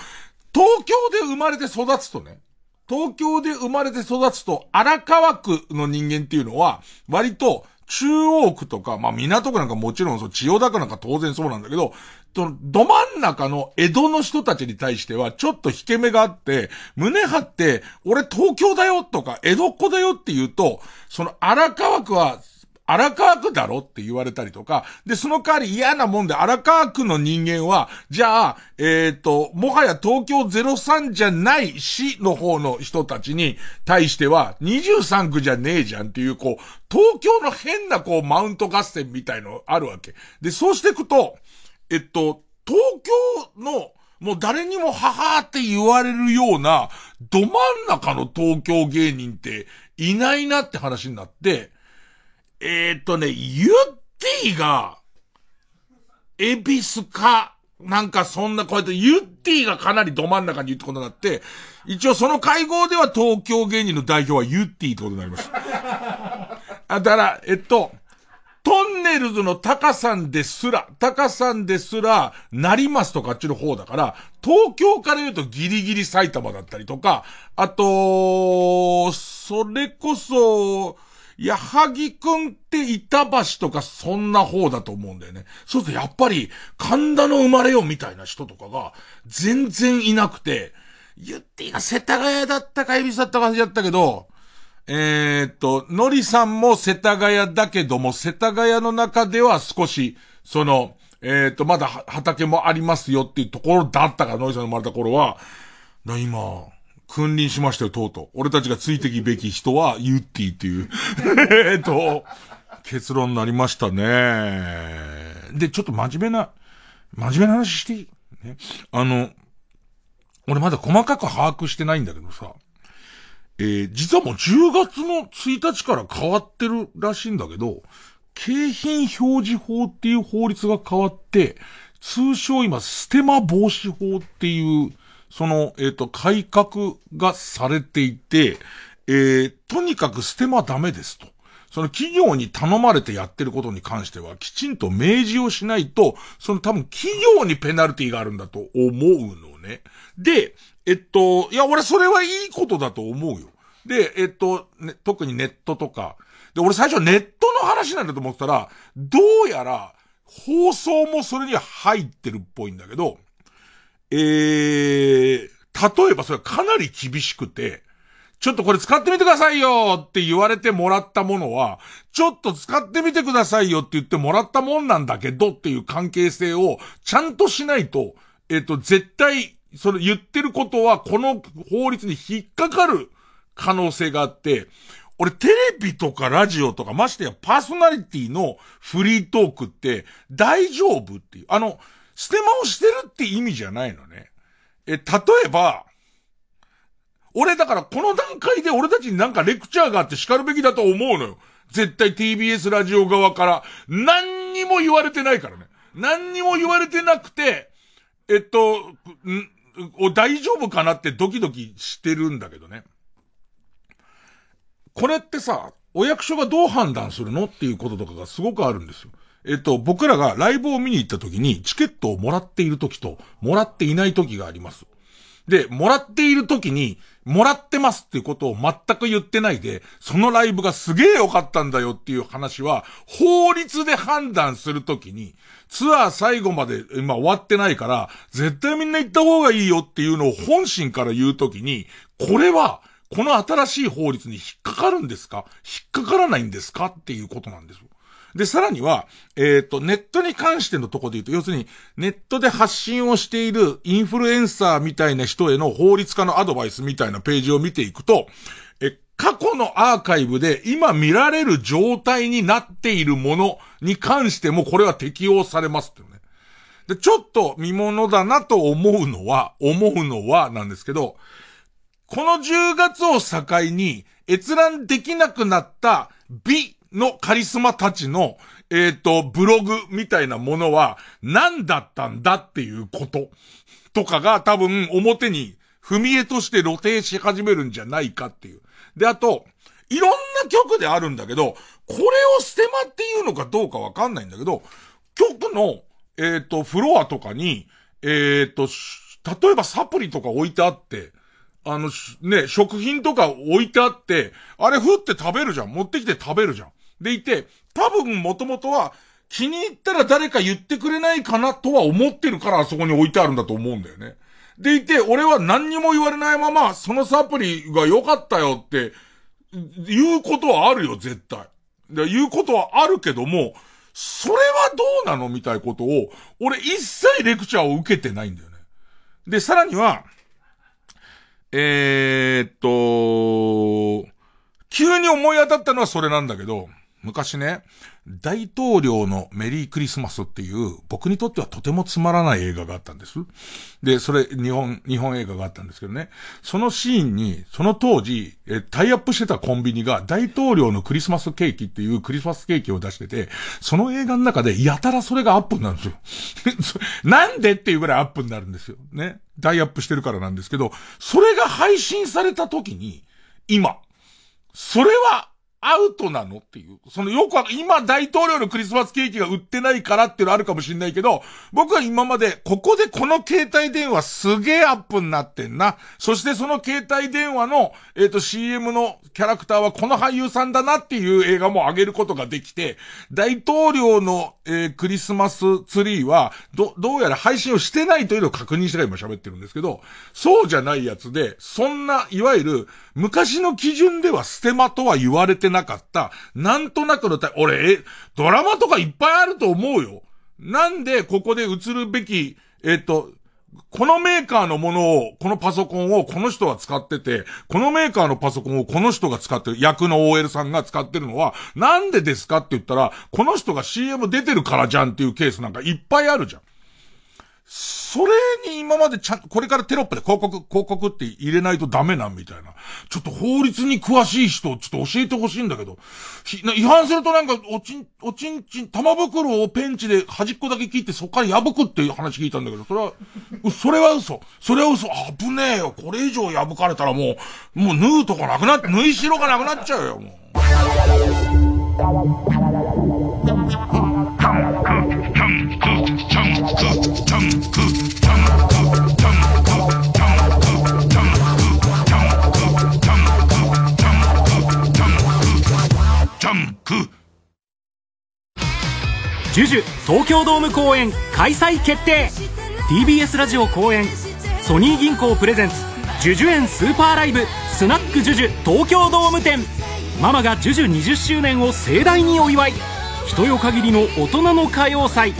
東京で生まれて育つとね、東京で生まれて育つと、荒川区の人間っていうのは、割と、中央区とか、まあ港区なんかもちろんそう、千代田区なんか当然そうなんだけど、その、ど真ん中の江戸の人たちに対しては、ちょっと引け目があって、胸張って、俺東京だよとか、江戸っ子だよって言うと、その荒川区は、荒川区だろって言われたりとか、で、その代わり嫌なもんで荒川区の人間は、じゃあ、えっ、と、もはや東京03じゃない市の方の人たちに対しては、23区じゃねえじゃんっていう、こう、東京の変なこう、マウント合戦みたいのあるわけ。で、そうしていくと、えっと、東京の、もう誰にも母って言われるような、ど真ん中の東京芸人っていないなって話になって、えー、っとね、ユッティが、エビスか、なんかそんな、こうやってユッティがかなりど真ん中にいるってことになって、一応その会合では東京芸人の代表はユッティってことになりました。あ、だから、えっと、トンネルズのタカさんですら、タカさんですら、なりますとかっちの方だから、東京から言うとギリギリ埼玉だったりとか、あと、それこそ、矢作くんって板橋とかそんな方だと思うんだよね。そうするとやっぱり、神田の生まれよみたいな人とかが、全然いなくて、言っていいか、世田谷だったか、恵比寿だったか忘れちゃったけど、えー、っと、のりさんも世田谷だけども、世田谷の中では少し、その、えー、っと、まだ畑もありますよっていうところだったから、のりさんの生まれた頃は、だ今、君臨しましたよ、とうとう。俺たちがついてきべき人は、ユッティっていう、えっと、結論になりましたね。で、ちょっと真面目な、真面目な話していい、ね、あの、俺まだ細かく把握してないんだけどさ、えー、実はもう10月の1日から変わってるらしいんだけど、景品表示法っていう法律が変わって、通称今、ステマ防止法っていう、その、えっ、ー、と、改革がされていて、えー、とにかくステマダメですと。その企業に頼まれてやってることに関しては、きちんと明示をしないと、その多分企業にペナルティがあるんだと思うのね。で、えっと、いや、俺それはいいことだと思うよ。で、えっと、ね、特にネットとか。で、俺最初ネットの話なんだと思ったら、どうやら、放送もそれに入ってるっぽいんだけど、えー、例えばそれかなり厳しくて、ちょっとこれ使ってみてくださいよって言われてもらったものは、ちょっと使ってみてくださいよって言ってもらったもんなんだけどっていう関係性をちゃんとしないと、えっ、と、絶対、その言ってることはこの法律に引っかかる可能性があって、俺テレビとかラジオとかましてやパーソナリティのフリートークって大丈夫っていう。あの、ステマをしてるって意味じゃないのね。え、例えば、俺だからこの段階で俺たちになんかレクチャーがあって叱るべきだと思うのよ。絶対 TBS ラジオ側から何にも言われてないからね。何にも言われてなくて、えっと、ん、お大丈夫かなってドキドキしてるんだけどね。これってさ、お役所がどう判断するのっていうこととかがすごくあるんですよ。えっと、僕らがライブを見に行った時にチケットをもらっている時と、もらっていない時があります。で、もらっている時に、もらってますっていうことを全く言ってないで、そのライブがすげえ良かったんだよっていう話は、法律で判断するときに、ツアー最後まで今終わってないから、絶対みんな行った方がいいよっていうのを本心から言うときに、これは、この新しい法律に引っかかるんですか？引っかからないんですか？っていうことなんですよ。で、さらには、えっ、ー、と、ネットに関してのところで言うと、要するに、ネットで発信をしているインフルエンサーみたいな人への法律家のアドバイスみたいなページを見ていくと、え、過去のアーカイブで今見られる状態になっているものに関してもこれは適用されますってね。で、ちょっと見物だなと思うのは、思うのはなんですけど、この10月を境に閲覧できなくなった美のカリスマたちの、えっ、ー、と、ブログみたいなものは何だったんだっていうこととかが多分表に踏み絵として露呈し始めるんじゃないかっていう。で、あと、いろんな曲であるんだけど、これをステマっていうのかどうかわかんないんだけど、曲の、えっ、ー、と、フロアとかに、えっ、ー、と、例えばサプリとか置いてあって、あの、ね、食品とか置いてあって、あれふって食べるじゃん。持ってきて食べるじゃん。でいて、多分もともとは気に入ったら誰か言ってくれないかなとは思ってるからあそこに置いてあるんだと思うんだよね。でいて、俺は何にも言われないまま、そのサプリが良かったよって、言うことはあるよ、絶対。で言うことはあるけども、それはどうなのみたいなことを、俺一切レクチャーを受けてないんだよね。で、さらには、えー、っと、急に思い当たったのはそれなんだけど、昔ね、大統領のメリークリスマスっていう、僕にとってはとてもつまらない映画があったんです。で、それ、日本、日本映画があったんですけどね。そのシーンに、その当時、え、タイアップしてたコンビニが、大統領のクリスマスケーキっていうクリスマスケーキを出してて、その映画の中で、やたらそれがアップになるんですよ。なんでっていうぐらいアップになるんですよ。ね。ダイアップしてるからなんですけど、それが配信された時に、今、それはアウトなのっていう。そのよく今大統領のクリスマスケーキが売ってないからっていうのあるかもしれないけど、僕は今まで、ここでこの携帯電話すげえアップになってんな。そしてその携帯電話の、えっ、と CM のキャラクターはこの俳優さんだなっていう映画も上げることができて、大統領の、えークリスマスツリーは、ど、どうやら配信をしてないというのを確認してから今喋ってるんですけど、そうじゃないやつで、そんな、いわゆる、昔の基準ではステマとは言われてなかった、なんとなくのた、俺、え、ドラマとかいっぱいあると思うよ。なんでここで映るべき、えっと、このメーカーのものを、このパソコンをこの人は使ってて、このメーカーのパソコンをこの人が使ってる、役の OL さんが使ってるのは、なんでですかって言ったら、この人が CM 出てるからじゃんっていうケースなんかいっぱいあるじゃん。それに今までちゃん、これからテロップで広告、広告って入れないとダメなんみたいな。ちょっと法律に詳しい人、ちょっと教えてほしいんだけど、違反するとなんか、おちん、おちんちん、玉袋をペンチで端っこだけ切ってそっから破くっていう話聞いたんだけど、それは、それは嘘。それは嘘。危ねえよ。これ以上破かれたらもう、もう縫うとこなくなって、縫い代がなくなっちゃうよ、もう。ジュジュ東京ドーム公演開催決定。TBS ラジオ公演。ソニー銀行プレゼンツ。ジュジュ園スーパーライブ。スナックジュジュ東京ドーム店。ママがジュジュ20周年を盛大にお祝い。人よ限りの大人の歌謡祭。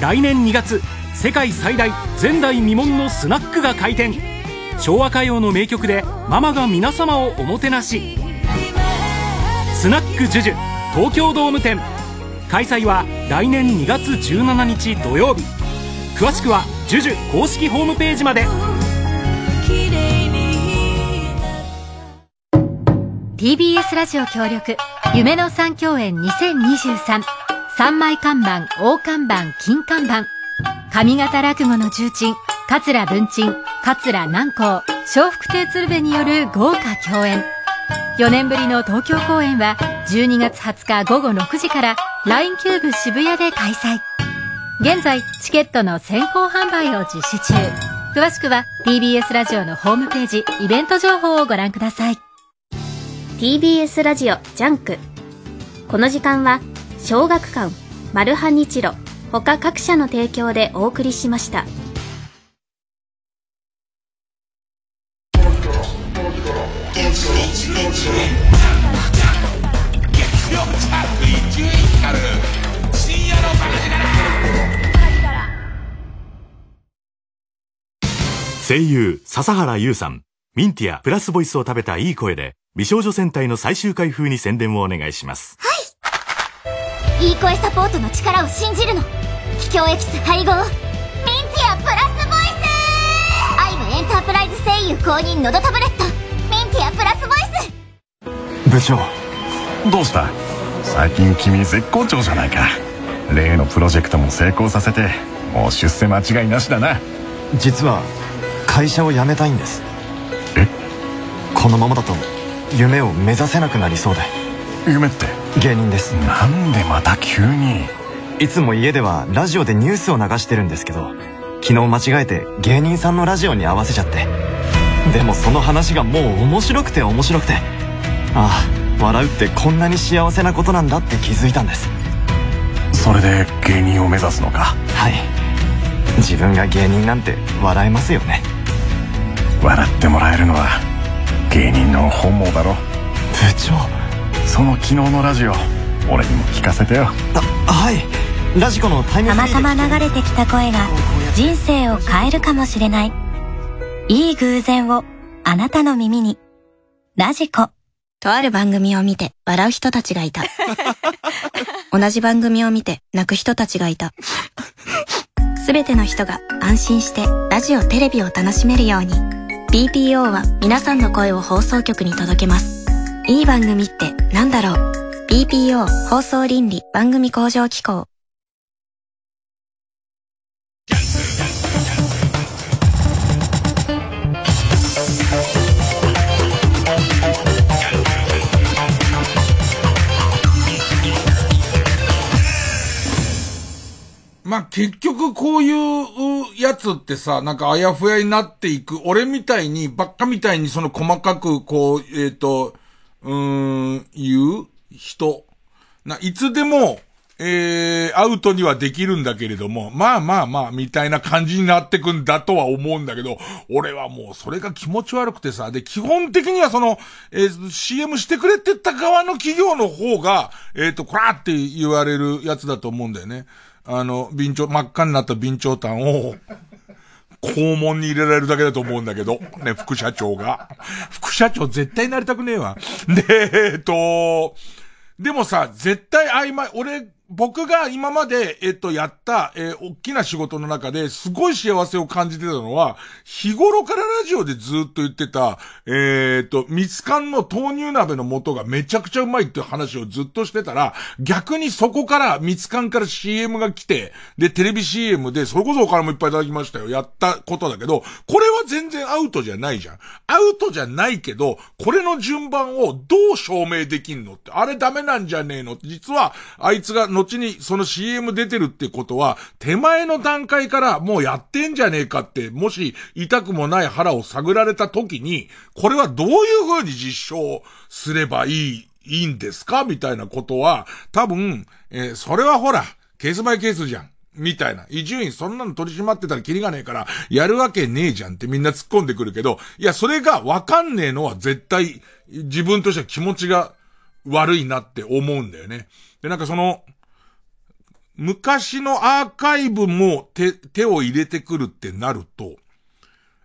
来年2月世界最大前代未聞のスナックが開店。昭和歌謡の名曲でママが皆様をおもてなし。スナックジュジュ東京ドーム店。開催は来年2月17日土曜日。詳しくはジュジュ公式ホームページまで。TBS ラジオ協力夢の三共演2023三枚看板大看板金看板。上方落語の重鎮桂文鎮桂南光。笑福亭鶴瓶による豪華共演。4年ぶりの東京公演は12月20日午後6時から LINE キューブ渋谷で開催。現在チケットの先行販売を実施中。詳しくは TBS ラジオのホームページイベント情報をご覧ください。TBS ラジオ JUNK。この時間は小学館マルハニチロ他各社の提供でお送りしました。声優、笹原優さん。ミンティア、プラスボイスを食べたいい声で、美少女戦隊の最終回風に宣伝をお願いします。は。い。い声サポートの力を信じるの。秘境エキス配合。ミンティアプラスボイス。アイムエンタープライズ声優公認のどタブレット。ミンティアプラスボイス。部長。どうした？最近君絶好調じゃないか。例のプロジェクトも成功させてもう出世間違いなしだな。実は会社を辞めたいんです。え？このままだと夢を目指せなくなりそうで。夢って？芸人です。なんでまた急に？いつも家ではラジオでニュースを流してるんですけど昨日間違えて芸人さんのラジオに合わせちゃって。でもその話がもう面白くて面白くてああ笑うってこんなに幸せなことなんだって気づいたんです。それで芸人を目指すのか？はい。自分が芸人なんて笑えますよね。笑ってもらえるのは芸人の本望だろ。部長。その昨日のラジオ俺にも聞かせてよ。はい。ラジコのタイムたフリーでまたま流れてきた声が人生を変えるかもしれない。いい偶然をあなたの耳に。ラジコとある番組を見て笑う人たちがいた。同じ番組を見て泣く人たちがいた。すべての人が安心してラジオテレビを楽しめるように BPO は皆さんの声を放送局に届けます。いい番組ってなんだろう ?BPO 放送倫理番組向上機構まあ、結局こういうやつってさ、なんかあやふやになっていく、俺みたいに、ばっかみたいにその細かくこう、えっ、と、うーん、言う人。な、いつでも、えー、アウトにはできるんだけれども、まあまあまあ、みたいな感じになってくんだとは思うんだけど、俺はもうそれが気持ち悪くてさ、で、基本的にはその、えー CM してくれてった側の企業の方が、えっ、と、こらーって言われるやつだと思うんだよね。あの、備長、真っ赤になった備長炭を、肛門に入れられるだけだと思うんだけど、ね、副社長が。副社長絶対なりたくねえわ。で、えっと、でもさ、絶対曖昧、俺、僕が今まで、えっと、やった、えー大きな仕事の中ですごい幸せを感じてたのは、日頃からラジオでずっと言ってた、えっと、ミツカンの豆乳鍋の素がめちゃくちゃうまいっていう話をずっとしてたら、逆にそこから、ミツカンから CM が来て、で、テレビ CM で、それこそお金もいっぱいいただきましたよ。やったことだけど、これは全然アウトじゃないじゃん。アウトじゃないけど、これの順番をどう証明できんのって、あれダメなんじゃねえのって、実は、あいつが後にその CM 出てるってことは、手前の段階からもうやってんじゃねえかって、もし痛くもない腹を探られた時に、これはどういう風に実証すればいい、いいんですか？みたいなことは、多分、えーそれはほら、ケースバイケースじゃん。みたいな。伊集院そんなの取り締まってたらキリがねえから、やるわけねえじゃんってみんな突っ込んでくるけど、いや、それがわかんねえのは絶対、自分としては気持ちが悪いなって思うんだよね。で、なんかその、昔のアーカイブも手、手を入れてくるってなると、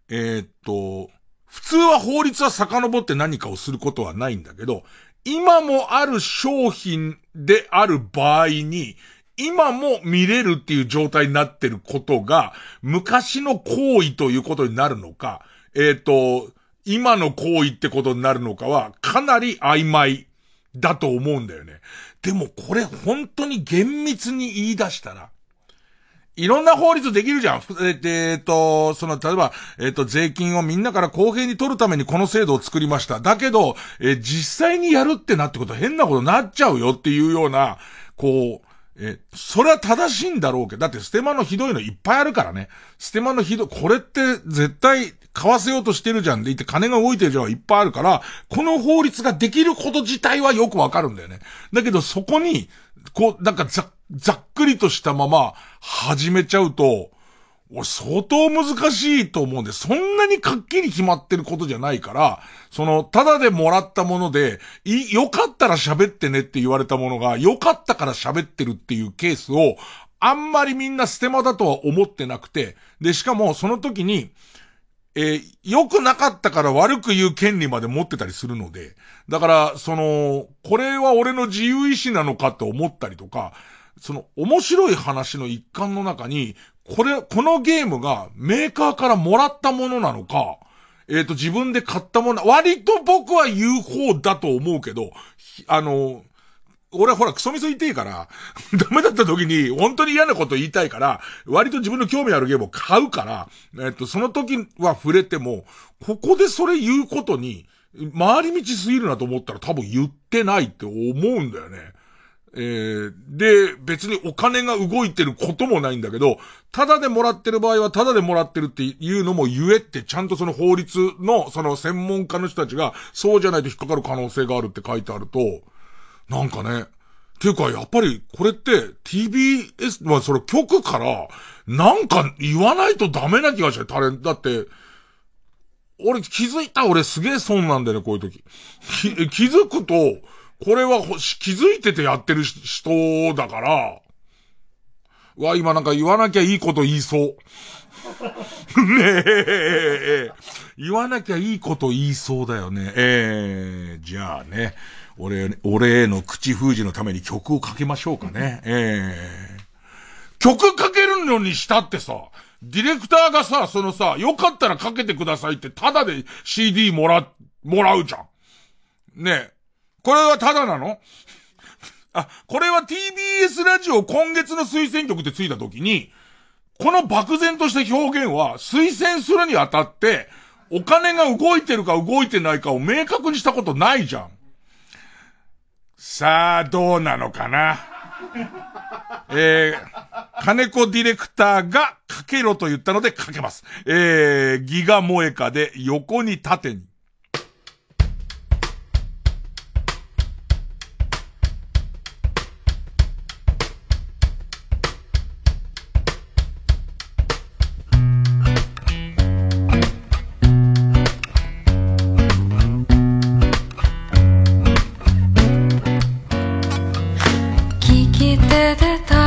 えーっと、普通は法律は遡って何かをすることはないんだけど、今もある商品である場合に、今も見れるっていう状態になってることが、昔の行為ということになるのか、えーっと、今の行為ってことになるのかは、かなり曖昧だと思うんだよね。でもこれ本当に厳密に言い出したら、いろんな法律できるじゃん。えっとえっと、その、例えば、えっと、税金をみんなから公平に取るためにこの制度を作りました。だけど、えー実際にやるってなってこと変なことになっちゃうよっていうような、こう、え、それは正しいんだろうけど、だってステマのひどいのいっぱいあるからね。ステマのひど、これって絶対買わせようとしてるじゃんで言って金が動いてるじゃんいっぱいあるから、この法律ができること自体はよくわかるんだよね。だけどそこに、こう、なんかざ、ざっくりとしたまま始めちゃうと、俺相当難しいと思うんで、そんなにかっきり決まってることじゃないから、その、ただでもらったもので、い、よかったら喋ってねって言われたものが、よかったから喋ってるっていうケースを、あんまりみんなステマだとは思ってなくて、で、しかもその時に、えー良くなかったから悪く言う権利まで持ってたりするので、だから、その、これは俺の自由意志なのかって思ったりとか、その、面白い話の一環の中に、これ、このゲームがメーカーからもらったものなのか、えっ、と、自分で買ったもの、割と僕は言う方だと思うけど、あの、俺はほらクソみそ言っていいから、ダメだった時に本当に嫌なこと言いたいから、割と自分の興味あるゲームを買うから、えっと、その時は触れても、ここでそれ言うことに、回り道すぎるなと思ったら多分言ってないって思うんだよね。えーで、別にお金が動いてることもないんだけど、ただでもらってる場合はただでもらってるっていうのも言えってちゃんとその法律のその専門家の人たちがそうじゃないと引っかかる可能性があるって書いてあると、なんかね、っていうかやっぱりこれって TBS、まあその局からなんか言わないとダメな気がして、タレントだって、俺気づいた俺すげえ損なんだよね、こういう時。気づくと、これはほし気づいててやってる人だから、わ、今なんか言わなきゃいいこと言いそう。ねえ、言わなきゃいいこと言いそうだよね。ええじゃあね、俺、俺への口封じのために曲をかけましょうかね。ええ曲かけるのにしたってさ、ディレクターがさ、そのさ、よかったらかけてくださいってタダで CD もら、もらうじゃん。ねえ。これはタダなの？あ、これは TBS ラジオ今月の推薦曲ってついた時に、この漠然とした表現は推薦するにあたって、お金が動いてるか動いてないかを明確にしたことないじゃん。さあ、どうなのかな？えー、金子ディレクターがかけろと言ったのでかけます。えー、ギガ萌えかで横に縦に。けてた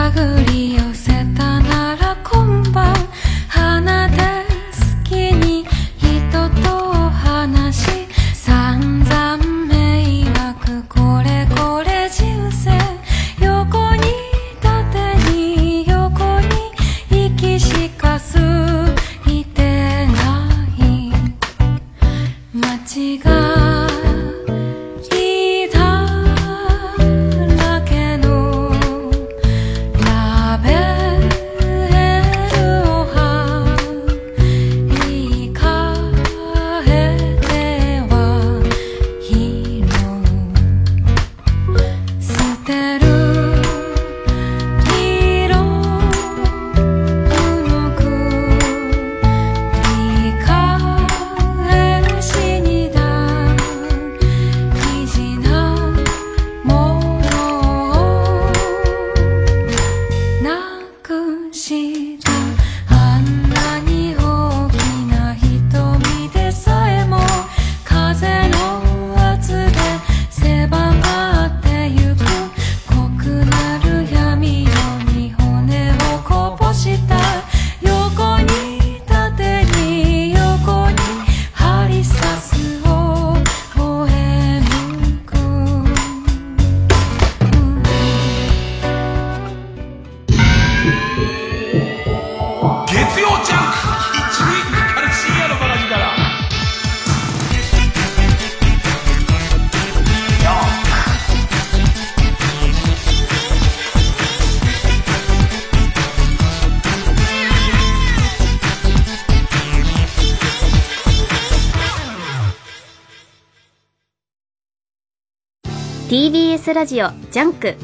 スラジオジャンク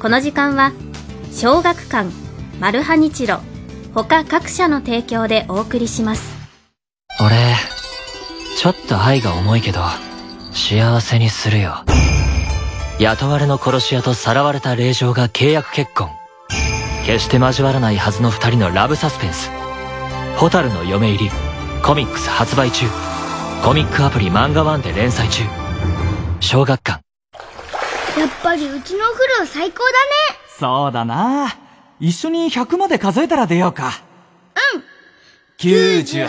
この時間は小学館マルハニチロ他各社の提供でお送りします俺、ちょっと愛が重いけど、幸せにするよ。雇われの殺し屋とさらわれた令嬢が契約結婚。決して交わらないはずの二人のラブサスペンス。ホタルの嫁入り。コミックス発売中。コミックアプリ漫画ワンで連載中。小学館。やっぱりうちのお風呂最高だねそうだな。一緒に100まで数えたら出ようか。うん98、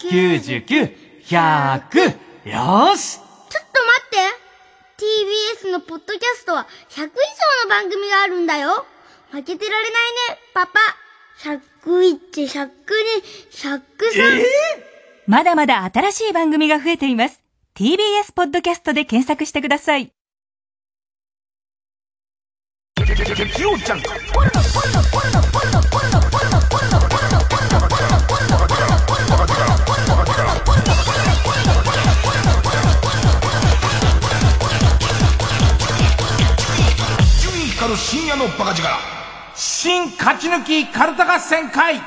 99、100。よーし。ちょっと待って TBS のポッドキャストは100以上の番組があるんだよ負けてられないね、パパ101、102、103、まだまだ新しい番組が増えています。TBS ポッドキャストで検索してください。深夜のバカ力。新勝ち抜きカルタ合戦会。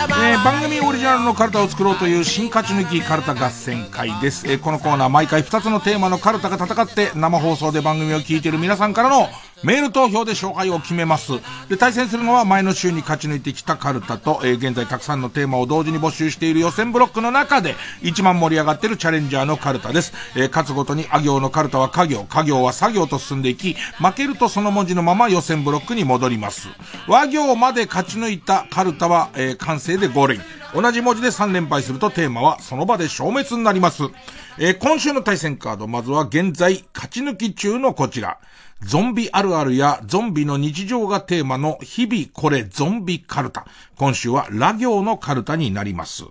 えー番組オリジナルのカルタを作ろうという新勝ち抜きカルタ合戦会です、えーこのコーナー毎回2つのテーマのカルタが戦って生放送で番組を聞いている皆さんからのメール投票で勝敗を決めます。で、対戦するのは前の週に勝ち抜いてきたカルタと、えー、現在たくさんのテーマを同時に募集している予選ブロックの中で、一番盛り上がっているチャレンジャーのカルタです。えー、勝つごとにあ行のカルタは家業、家業は作業と進んでいき、負けるとその文字のまま予選ブロックに戻ります。和行まで勝ち抜いたカルタは、えー、完成で5連。同じ文字で3連敗するとテーマはその場で消滅になります。えー、今週の対戦カード、まずは現在勝ち抜き中のこちら。ゾンビあるあるやゾンビの日常がテーマの日々これゾンビカルタ。今週はラ行のカルタになります。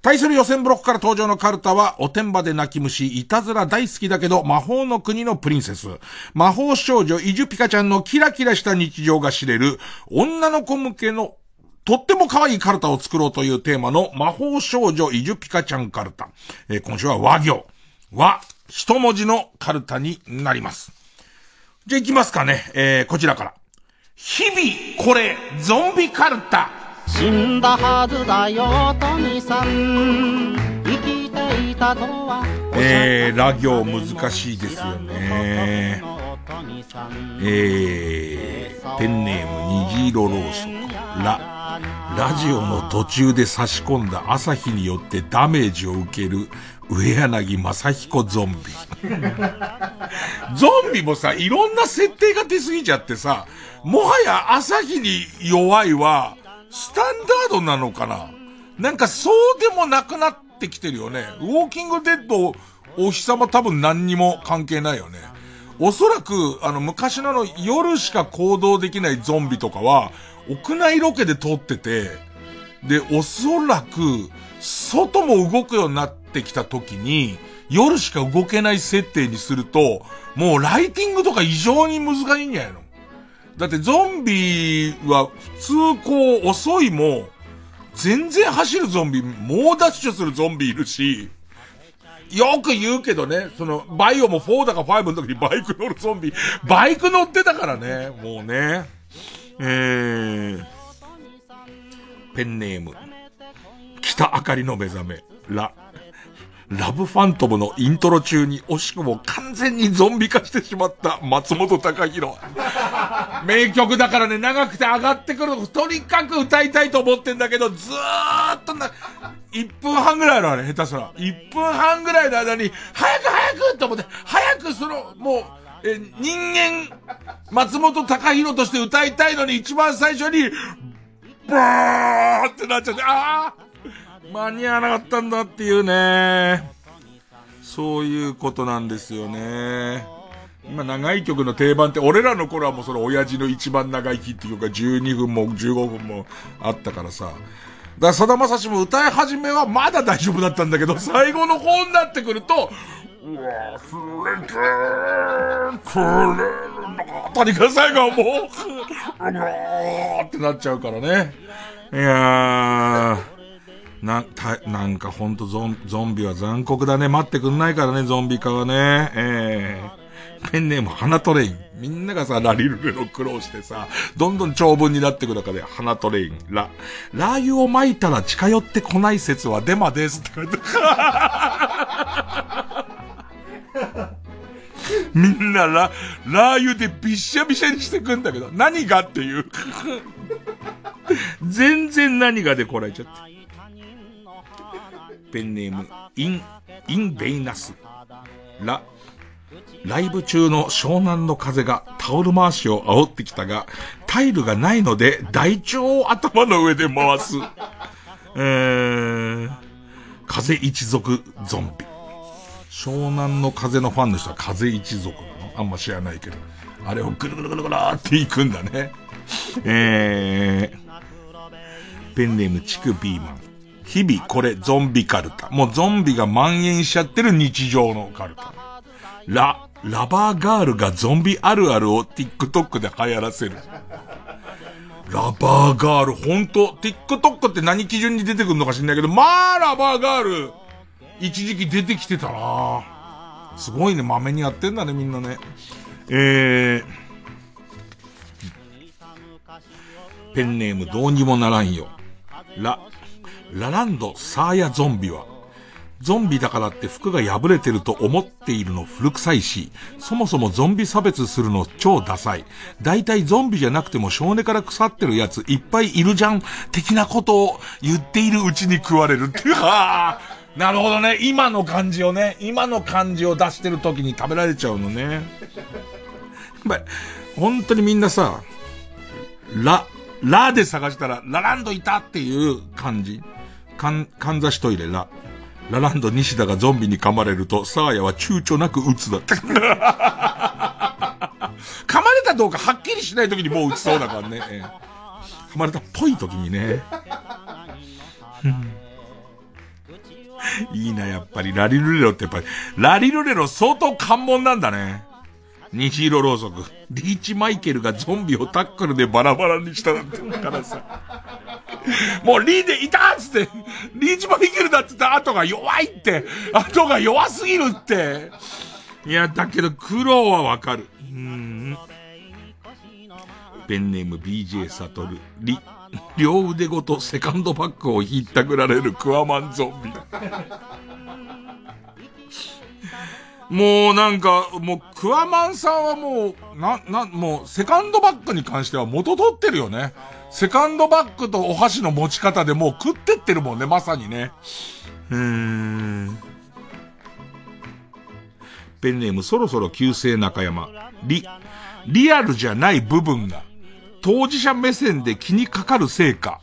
対する予選ブロックから登場のカルタは、おてんばで泣き虫、いたずら大好きだけど、魔法の国のプリンセス。魔法少女、イジュピカちゃんのキラキラした日常が知れる、女の子向けのとっても可愛いカルタを作ろうというテーマの魔法少女イジュピカちゃんカルタ。えー、今週は和行。和、一文字のカルタになります。じゃあ行きますかね。えー、こちらから。日々、これ、ゾンビカルタ。死んだはずだよ、トミさん。生きていたとは。えー、ラ行難しいですよね。えー、ペンネーム虹色ろうそく。ラ。ラジオの途中で差し込んだ朝日によってダメージを受ける上柳正彦ゾンビ。ゾンビもさ、いろんな設定が出すぎちゃってさ、もはや朝日に弱いは、スタンダードなのかな？なんかそうでもなくなってきてるよね。ウォーキングデッド、お日様多分何にも関係ないよね。おそらく、あの、昔のの夜しか行動できないゾンビとかは、屋内ロケで撮ってて、で、おそらく、外も動くようになってきた時に、夜しか動けない設定にすると、もうライティングとか異常に難しいんじゃないのだってゾンビは普通こう遅いも、全然走るゾンビ、猛ダッシュするゾンビいるし、よく言うけどね、その、バイオも4だか5の時にバイク乗るゾンビ、バイク乗ってたからね、もうね。えー、ペンネーム、北あかりの目覚め、ラ、ラブファントムのイントロ中に惜しくも完全にゾンビ化してしまった松本隆弘。名曲だからね、長くて上がってくる。とにかく歌いたいと思ってんだけど、ずーっとな、1分半ぐらいのあれ、下手すら。1分半ぐらいの間に、早く早くと思って、早くその、もう、え、人間、松本隆弘として歌いたいのに一番最初に、バーってなっちゃって、ああ間に合わなかったんだっていうね。そういうことなんですよね。今長い曲の定番って俺らの頃はもうその親父の一番長い日っていうか12分も15分もあったからさ。だからさだまさしも歌い始めはまだ大丈夫だったんだけど、最後の方になってくると、忘れてくれるのか。とにかく最後はもう、うわーってなっちゃうからね。いやー。な、た、なんかほんとゾン、ゾンビは残酷だね。待ってくんないからね、ゾンビ化はね。ええー、ペンネーム、花トレイン。みんながさ、ラリルレの苦労してさ、どんどん長文になってく中で、花トレイン、ラ、ラー油を撒いたら近寄ってこない説はデマですって書いてみんなラ、ラー油でびっしゃびしゃにしてくんだけど、何がっていう。全然何がでこらえちゃって。ペンネーム、イン、インベイナス。ラ、ライブ中の湘南の風がタオル回しを煽ってきたが、タイルがないので台帳を頭の上で回す。えー、風一族ゾンビ。湘南の風のファンの人は風一族なの？あんま知らないけど。あれをぐるぐるぐるぐるっていくんだね。えー、ペンネームチクビーマン。日々これゾンビカルタ。もうゾンビが蔓延しちゃってる日常のカルタ。ラ、ラバーガールがゾンビあるあるを TikTok で流行らせる。ラバーガール、ほんと、TikTok って何基準に出てくるのか知んないけど、まあ、ラバーガール、一時期出てきてたなすごいね、豆にやってんだね、みんなね。えー、ペンネームどうにもならんよ。ラ、ラランドサーヤゾンビは、ゾンビだからって服が破れてると思っているの古臭いし、そもそもゾンビ差別するの超ダサい。大体ゾンビじゃなくても少年から腐ってるやついっぱいいるじゃん、的なことを言っているうちに食われるっていう。なるほどね。今の感じをね、今の感じを出してる時に食べられちゃうのね。本当にみんなさ、ラ、ラで探したら、ラランドいたっていう感じ。かん、かんざしトイレラ。ラランド西田がゾンビに噛まれると、サーヤは躊躇なく撃つだって。噛まれたどうかはっきりしない時にもう撃ちそうだからね。噛まれたっぽい時にね。いいな、やっぱり。ラリルレロってやっぱり、ラリルレロ相当関門なんだね。虹色ろうそく。リーチマイケルがゾンビをタックルでバラバラにしたなんてだからさ。もうリーでいたっつって、リーチマイケルだって言った後が弱いって、後が弱すぎるって。いや、だけど苦労はわかる。うん。ペンネーム BJ サトル。リ、両腕ごとセカンドバッグをひったくられるクワマンゾンビ。もうなんか、もう、クワマンさんはもう、な、な、もう、セカンドバッグに関しては元取ってるよね。セカンドバッグとお箸の持ち方でもう食ってってるもんね、まさにね。うーん。ペンネームそろそろ旧姓中山。リ、リアルじゃない部分が、当事者目線で気にかかるせいか、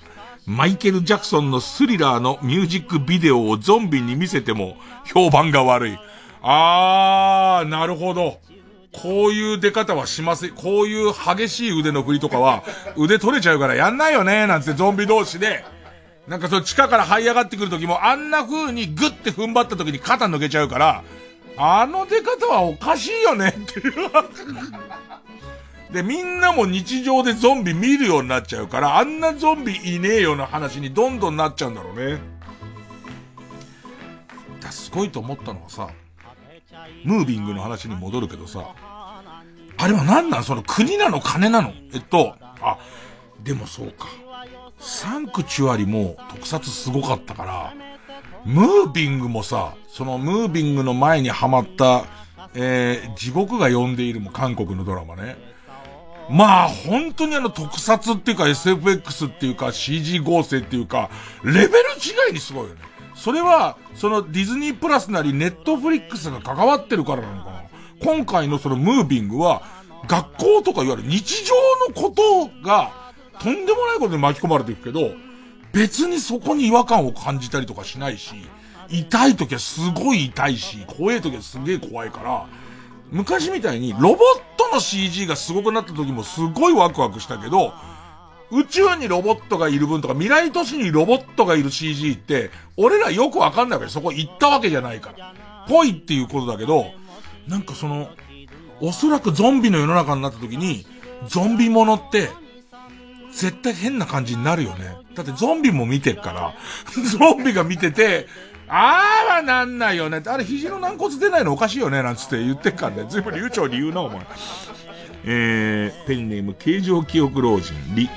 マイケル・ジャクソンのスリラーのミュージックビデオをゾンビに見せても評判が悪い。あー、なるほど。こういう出方はしません。こういう激しい腕の振りとかは、腕取れちゃうからやんないよね、なんてゾンビ同士で。なんかその地下から這い上がってくる時も、あんな風にグッて踏ん張った時に肩抜けちゃうから、あの出方はおかしいよねっていう。で、みんなも日常でゾンビ見るようになっちゃうから、あんなゾンビいねえよな話にどんどんなっちゃうんだろうね。だすごいと思ったのはさ、ムービングの話に戻るけどさ、あれは何なん？その国なの？金なの？えっと、あ、でもそうか。サンクチュアリも特撮すごかったから、ムービングもさ、そのムービングの前にハマった、えー、地獄が呼んでいるも韓国のドラマね。まあ、本当にあの特撮っていうか SFX っていうか CG 合成っていうか、レベル違いにすごいよね。それは、そのディズニープラスなりネットフリックスが関わってるからなのかな。今回のそのムービングは、学校とかいわゆる日常のことが、とんでもないことに巻き込まれていくけど、別にそこに違和感を感じたりとかしないし、痛い時はすごい痛いし、怖い時はすげえ怖いから、昔みたいにロボットの CG がすごくなった時もすごいワクワクしたけど、宇宙にロボットがいる分とか、未来都市にロボットがいる CG って、俺らよくわかんないわけそこ行ったわけじゃないから。ぽいっていうことだけど、なんかその、おそらくゾンビの世の中になった時に、ゾンビものって、絶対変な感じになるよね。だってゾンビも見てるから、ゾンビが見てて、あーはなんないよね。あれ肘の軟骨出ないのおかしいよね、なんつって言ってっからね。ずいぶん流暢に言うな、お前。えー、ペンネーム形状記憶老人、リ。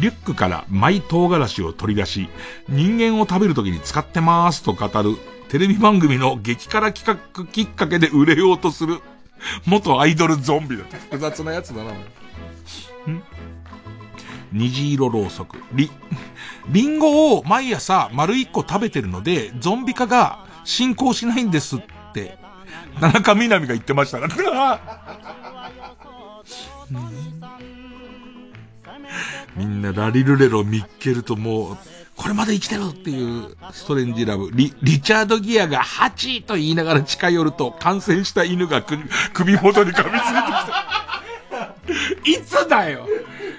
リュックからマイ唐辛子を取り出し、人間を食べる時に使ってますと語るテレビ番組の激辛企画きっかけで売れようとする元アイドルゾンビだって複雑なやつだな。ん？虹色ろうそく。り、リンゴを毎朝丸一個食べてるので、ゾンビ化が進行しないんですって、田中みなみが言ってましたから。みんなラリルレロ見っけるともう、これまで生きてるっていうストレンジラブ。リ、リチャードギアが8と言いながら近寄ると感染した犬が首元に噛みついてきた。いつだよ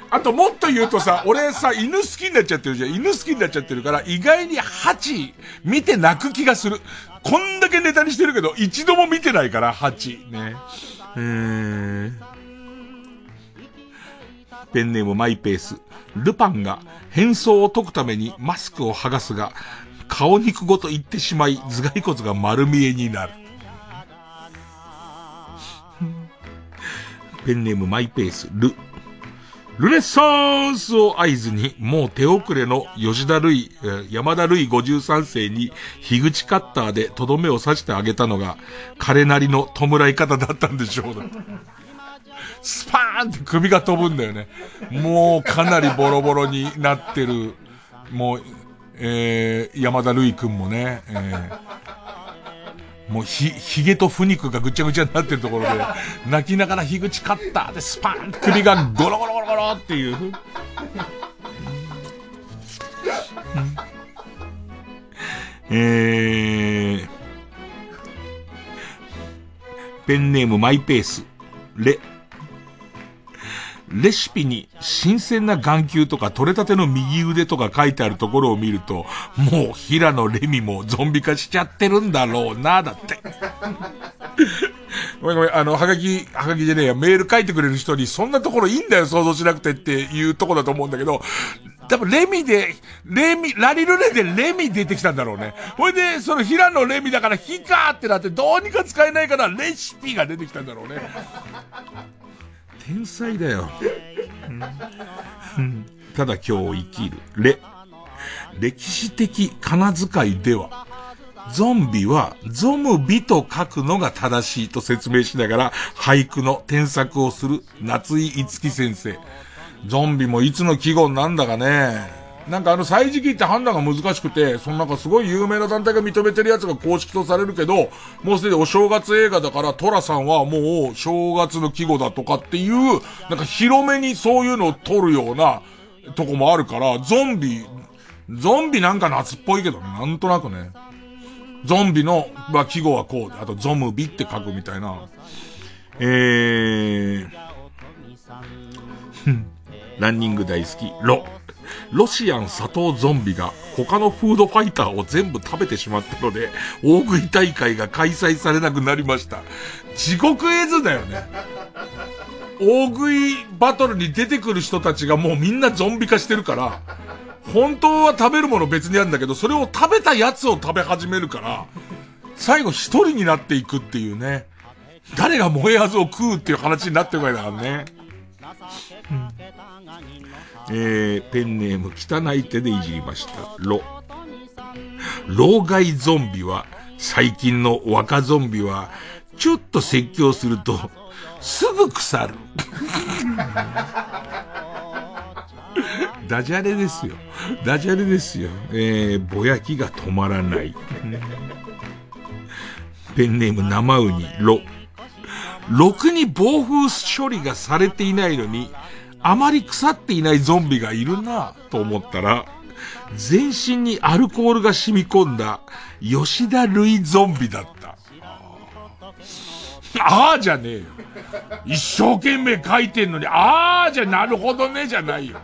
あともっと言うとさ、俺さ、犬好きになっちゃってるじゃん。犬好きになっちゃってるから、意外に8見て泣く気がする。こんだけネタにしてるけど、一度も見てないから、8。ね。えー。ペンネームマイペース。ルパンが変装を解くためにマスクを剥がすが、顔肉ごと言ってしまい、頭蓋骨が丸見えになる。ペンネームマイペース、ル。ルネッサンスを合図に、もう手遅れの吉田類、山田類53世に、樋口カッターでとどめを刺してあげたのが、彼なりの弔い方だったんでしょう。スパーンって首が飛ぶんだよね。もうかなりボロボロになってる、もう、えー、山田るいくんもね、えー、もうひ、髭と腐肉がぐちゃぐちゃになってるところで、泣きながら樋口カッターでスパーンって首がゴロゴロゴロゴロっていう。えー、ペンネームマイペース、レ、レシピに新鮮な眼球とか取れたての右腕とか書いてあるところを見ると、もう平野レミもゾンビ化しちゃってるんだろうな、だって。ごめんごめん、あの、はがき、はがきでねえやメール書いてくれる人に、そんなところいいんだよ、想像しなくてっていうとこだと思うんだけど、多分レミで、レミ、ラリルレでレミ出てきたんだろうね。ほいで、その平野レミだからヒカーってなってどうにか使えないからレシピが出てきたんだろうね。天才だよ。ただ今日生きる。レ。歴史的仮名遣いでは、ゾンビはゾムビと書くのが正しいと説明しながら俳句の添削をする夏井いつき先生。ゾンビもいつの季語なんだかね。なんかあの歳時期って判断が難しくて、そのなんかすごい有名な団体が認めてるやつが公式とされるけど、もうすでにお正月映画だからトラさんはもう正月の季語だとかっていう、なんか広めにそういうのを撮るようなとこもあるから、ゾンビ、ゾンビなんか夏っぽいけどね、なんとなくね。ゾンビの、まあ、季語はこうで、あとゾムビって書くみたいな。えー、ランニング大好き、ロ。ロシアン砂糖ゾンビが他のフードファイターを全部食べてしまったので、大食い大会が開催されなくなりました。地獄絵図だよね。大食いバトルに出てくる人たちがもうみんなゾンビ化してるから、本当は食べるもの別にあるんだけど、それを食べたやつを食べ始めるから、最後一人になっていくっていうね。誰が燃えあずを食うっていう話になってるからだからね。うんえー、ペンネーム汚い手でいじりました。ロ。老害ゾンビは、最近の若ゾンビは、ちょっと説教すると、すぐ腐る。ダジャレですよ。ダジャレですよ。えー、ぼやきが止まらない。ペンネーム生ウニ、ロ。ろくに暴風処理がされていないのに、あまり腐っていないゾンビがいるなと思ったら、全身にアルコールが染み込んだ吉田類ゾンビだった。ああじゃねえよ。一生懸命書いてんのに、ああじゃなるほどねじゃないよ。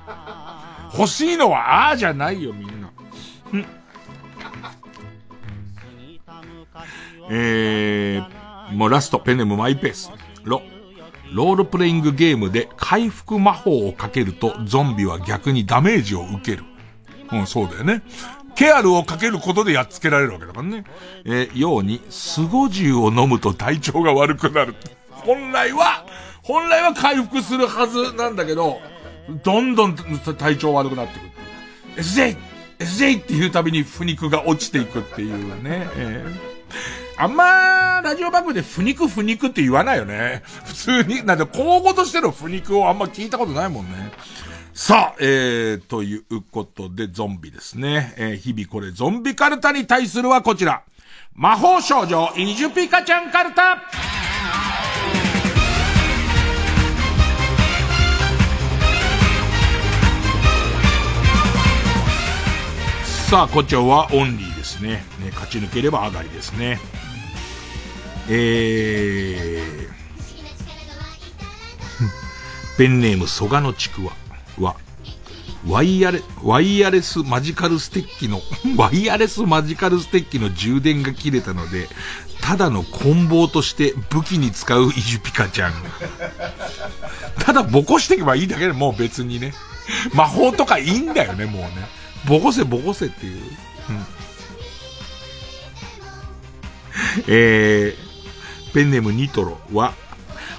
欲しいのはああじゃないよ、みんな。んえー、もうラスト、ペネムマイペース。ロ。ロールプレイングゲームで回復魔法をかけるとゾンビは逆にダメージを受ける。うん、そうだよね。ケアルをかけることでやっつけられるわけだからね。えー、ように、スゴジュを飲むと体調が悪くなる。本来は、本来は回復するはずなんだけど、どんどん体調悪くなってくる。SJ! SJ! っていうたびに腐肉が落ちていくっていうね。えーあんま、ラジオ番組で不肉不肉って言わないよね。普通に、なんで、交互としての不肉をあんま聞いたことないもんね。さあ、えー、ということで、ゾンビですね。えー、日々これ、ゾンビカルタに対するはこちら。魔法少女、イジュピカちゃんカルタさあ、こちらはオンリーですね。ね、勝ち抜ければ上がりですね。えー、ペンネーム蘇我のちくわは、ワイヤレ、ワイヤレスマジカルステッキの、ワイヤレスマジカルステッキの充電が切れたので、ただの棍棒として武器に使うイジュピカちゃん。ただボコしていけばいいだけでもう別にね。魔法とかいいんだよね、もうね。ボコせボコせっていう。うん、えー、ペンネームニトロは、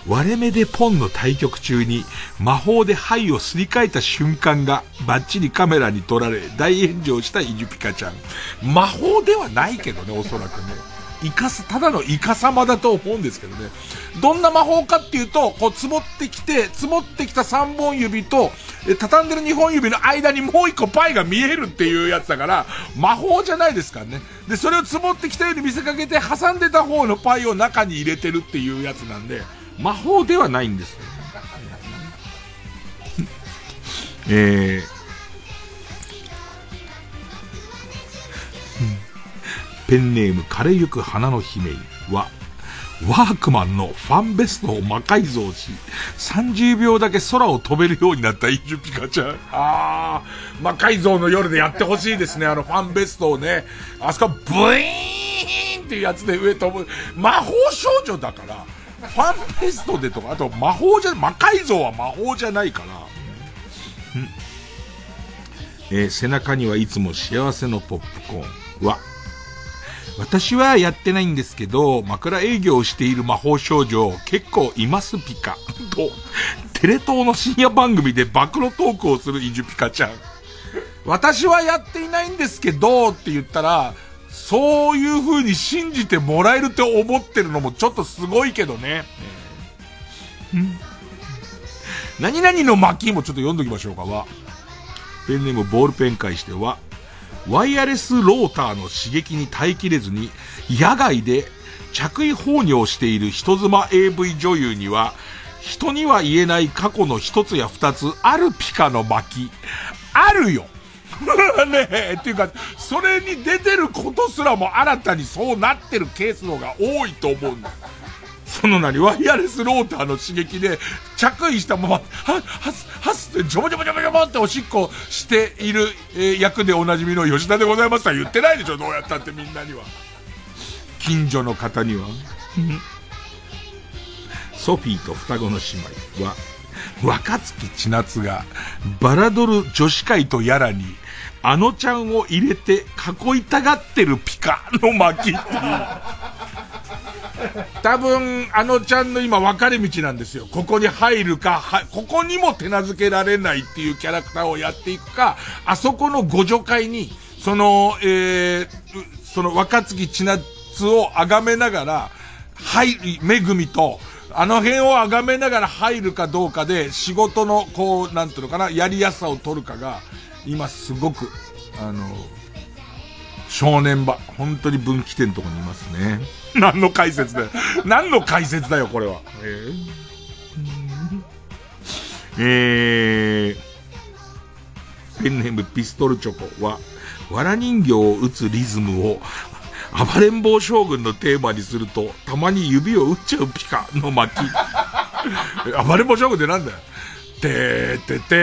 割れ目でポンの対局中に魔法で灰をすり替えた瞬間がバッチリカメラに撮られ大炎上したイジュピカちゃん。魔法ではないけどね、おそらくね。イカス、ただのイカ様だと思うんですけどね。どんな魔法かっていうと、こう積もってきて、積もってきた3本指と、え畳んでる2本指の間にもう1個パイが見えるっていうやつだから、魔法じゃないですからね。で、それを積もってきたように見せかけて、挟んでた方のパイを中に入れてるっていうやつなんで、魔法ではないんです。えー、ペンネーム枯れゆく花の姫は、ワークマンのファンベストを魔改造し、30秒だけ空を飛べるようになったイジュピカちゃん。あー、魔改造の夜でやってほしいですね、あのファンベストをね。あそこ、ブイーンっていうやつで上飛ぶ。魔法少女だから、ファンベストでとか、あと魔法じゃ、魔改造は魔法じゃないから。んえー、背中にはいつも幸せのポップコーンは、私はやってないんですけど、枕営業をしている魔法少女、結構いますピカ。と、テレ東の深夜番組で暴露トークをするイジュピカちゃん。私はやっていないんですけど、って言ったら、そういう風に信じてもらえるって思ってるのもちょっとすごいけどね。何々の巻もちょっと読んどきましょうかは。ペンネームボールペン返しては、ワイヤレスローターの刺激に耐えきれずに、野外で着衣放尿している人妻 AV 女優には、人には言えない過去の一つや二つあるピカの巻き。あるよねえ、っていうか、それに出てることすらも新たにそうなってるケースの方が多いと思うんだ。その何、ワイヤレスローターの刺激で、着衣したまま、は、はす、はすって、ジョボジョボジョボジョボっておしっこしている、えー、役でおなじみの吉田でございますとは言ってないでしょ、どうやったってみんなには。近所の方には。ソフィーと双子の姉妹は、若月千夏が、バラドル女子会とやらに、あのちゃんを入れて囲いたがってるピカの巻っていう。多分、あのちゃんの今分かれ道なんですよ。ここに入るか、は、ここにも手なずけられないっていうキャラクターをやっていくか、あそこの互助会に、その、えー、その若月千夏を崇めながら、入る、めぐみと、あの辺を崇めながら入るかどうかで、仕事の、こう、なんていうのかな、やりやすさを取るかが、今すごく、あの、正念場、本当に分岐点のとこにいますね。何の解説だよ。何の解説だよ、これは。えー、え、ペンネームピストルチョコは、わら人形を打つリズムを、暴れん坊将軍のテーマにすると、たまに指を打っちゃうピカの巻。暴れん坊将軍ってなんだよ。てーてて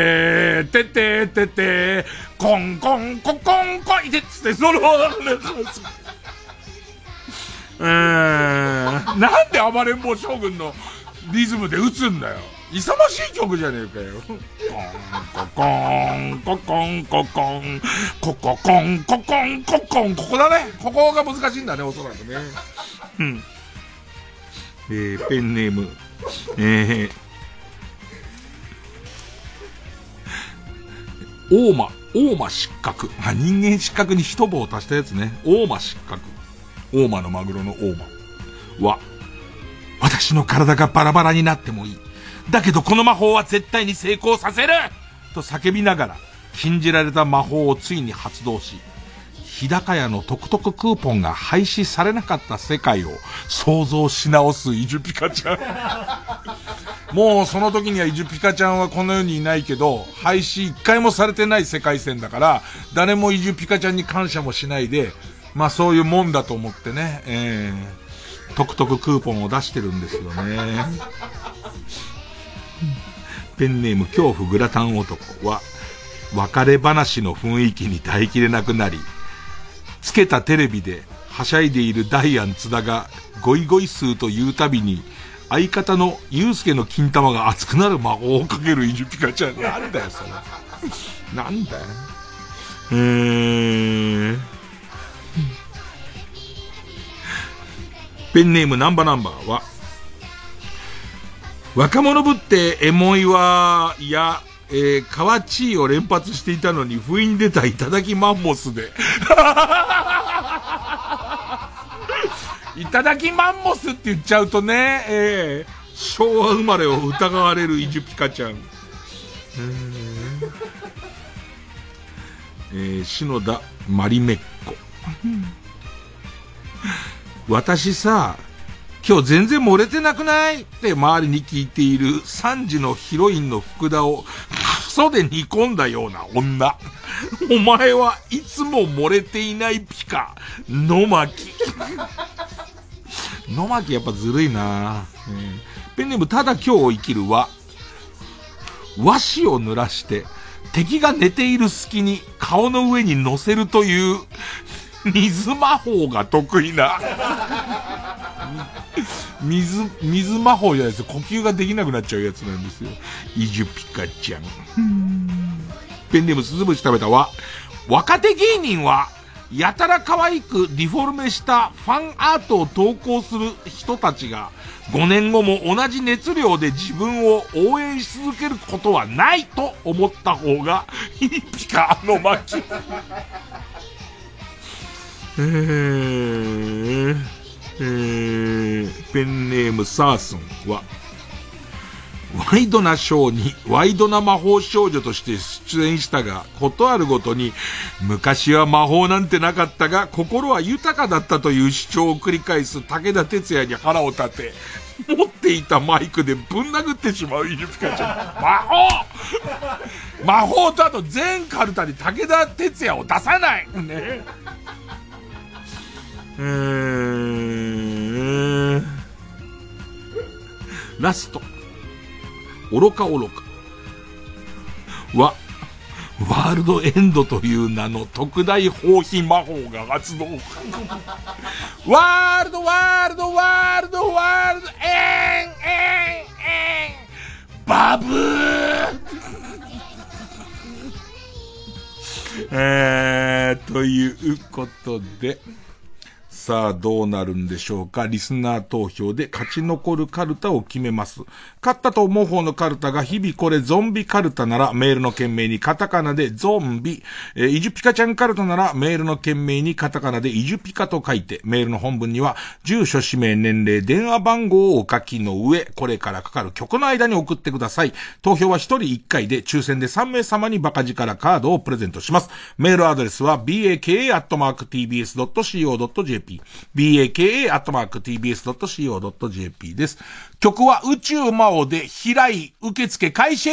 ーててーててー、コンコンココンコイてつって、その、えー、なんで暴れん坊将軍のリズムで打つんだよ。勇ましい曲じゃねえかよ。コンココン、ココン、ココン、コココン、ココン、ココン、ここだね。ここが難しいんだね、おそらくね。うん。えー、ペンネーム、えー、大間、大間失格。あ、人間失格に一棒を足したやつね。大間失格。大間のマグロの大間は、私の体がバラバラになってもいい。だけどこの魔法は絶対に成功させると叫びながら、禁じられた魔法をついに発動し、日高屋のトクトククーポンが廃止されなかった世界を想像し直すイジュピカちゃん。もうその時にはイジュピカちゃんはこの世にいないけど、廃止一回もされてない世界線だから、誰もイジュピカちゃんに感謝もしないで、まあそういうもんだと思ってね、えー、トクトククーポンを出してるんですよね。ペンネーム恐怖グラタン男は、別れ話の雰囲気に耐えきれなくなり、つけたテレビではしゃいでいるダイアン津田がゴイゴイスーと言うたびに、相方のユうスケの金玉が熱くなる魔法をかけるイジュピカちゃん。なんだよ、それ。なんだよ。えー。ペンネームナンバナンバーは、若者ぶってエモいわや、えー、河内を連発していたのに不意に出たいただきマンモスで。いただきマンモスって言っちゃうとね、えー、昭和生まれを疑われるイジュピカちゃん。えー、篠田マリメッコ。私さ、今日全然漏れてなくない？って周りに聞いている3時のヒロインの福田をクソで煮込んだような女。お前はいつも漏れていないピカ、野巻。野巻やっぱずるいな、うん、ペンネームただ今日を生きるは、和紙を濡らして、敵が寝ている隙に顔の上に乗せるという水魔法が得意な水、水魔法じゃないです呼吸ができなくなっちゃうやつなんですよ。イジュピカちゃん。ペンネーム鈴虫食べたは、若手芸人は、やたら可愛くデフォルメしたファンアートを投稿する人たちが、5年後も同じ熱量で自分を応援し続けることはないと思った方が、いいピカの巻。えー、え、ペンネームサースンは、ワイドなショーにワイドな魔法少女として出演したが、ことあるごとに、昔は魔法なんてなかったが、心は豊かだったという主張を繰り返す武田鉄矢に腹を立て、持っていたマイクでぶん殴ってしまうイルピカちゃん。魔法魔法とあと全カルタに武田鉄矢を出さないね。えー、ラスト。愚か愚か。は、ワールドエンドという名の特大放棄魔法が発動。ワールド、ワールド、ワールド、ワールド、えん、えん、えん、バブーえー、ということで、さあ、どうなるんでしょうか？リスナー投票で勝ち残るカルタを決めます。勝ったと思う方のカルタが日々これゾンビカルタならメールの件名にカタカナでゾンビ、えー、イジュピカちゃんカルタならメールの件名にカタカナでイジュピカと書いて、メールの本文には住所、氏名、年齢、電話番号をお書きの上、これからかかる曲の間に送ってください。投票は1人1回で抽選で3名様にバカ力カードをプレゼントします。メールアドレスは baka.tbs.co.jp baka.tbs.co.jp です。曲は宇宙魔王で平井受付開始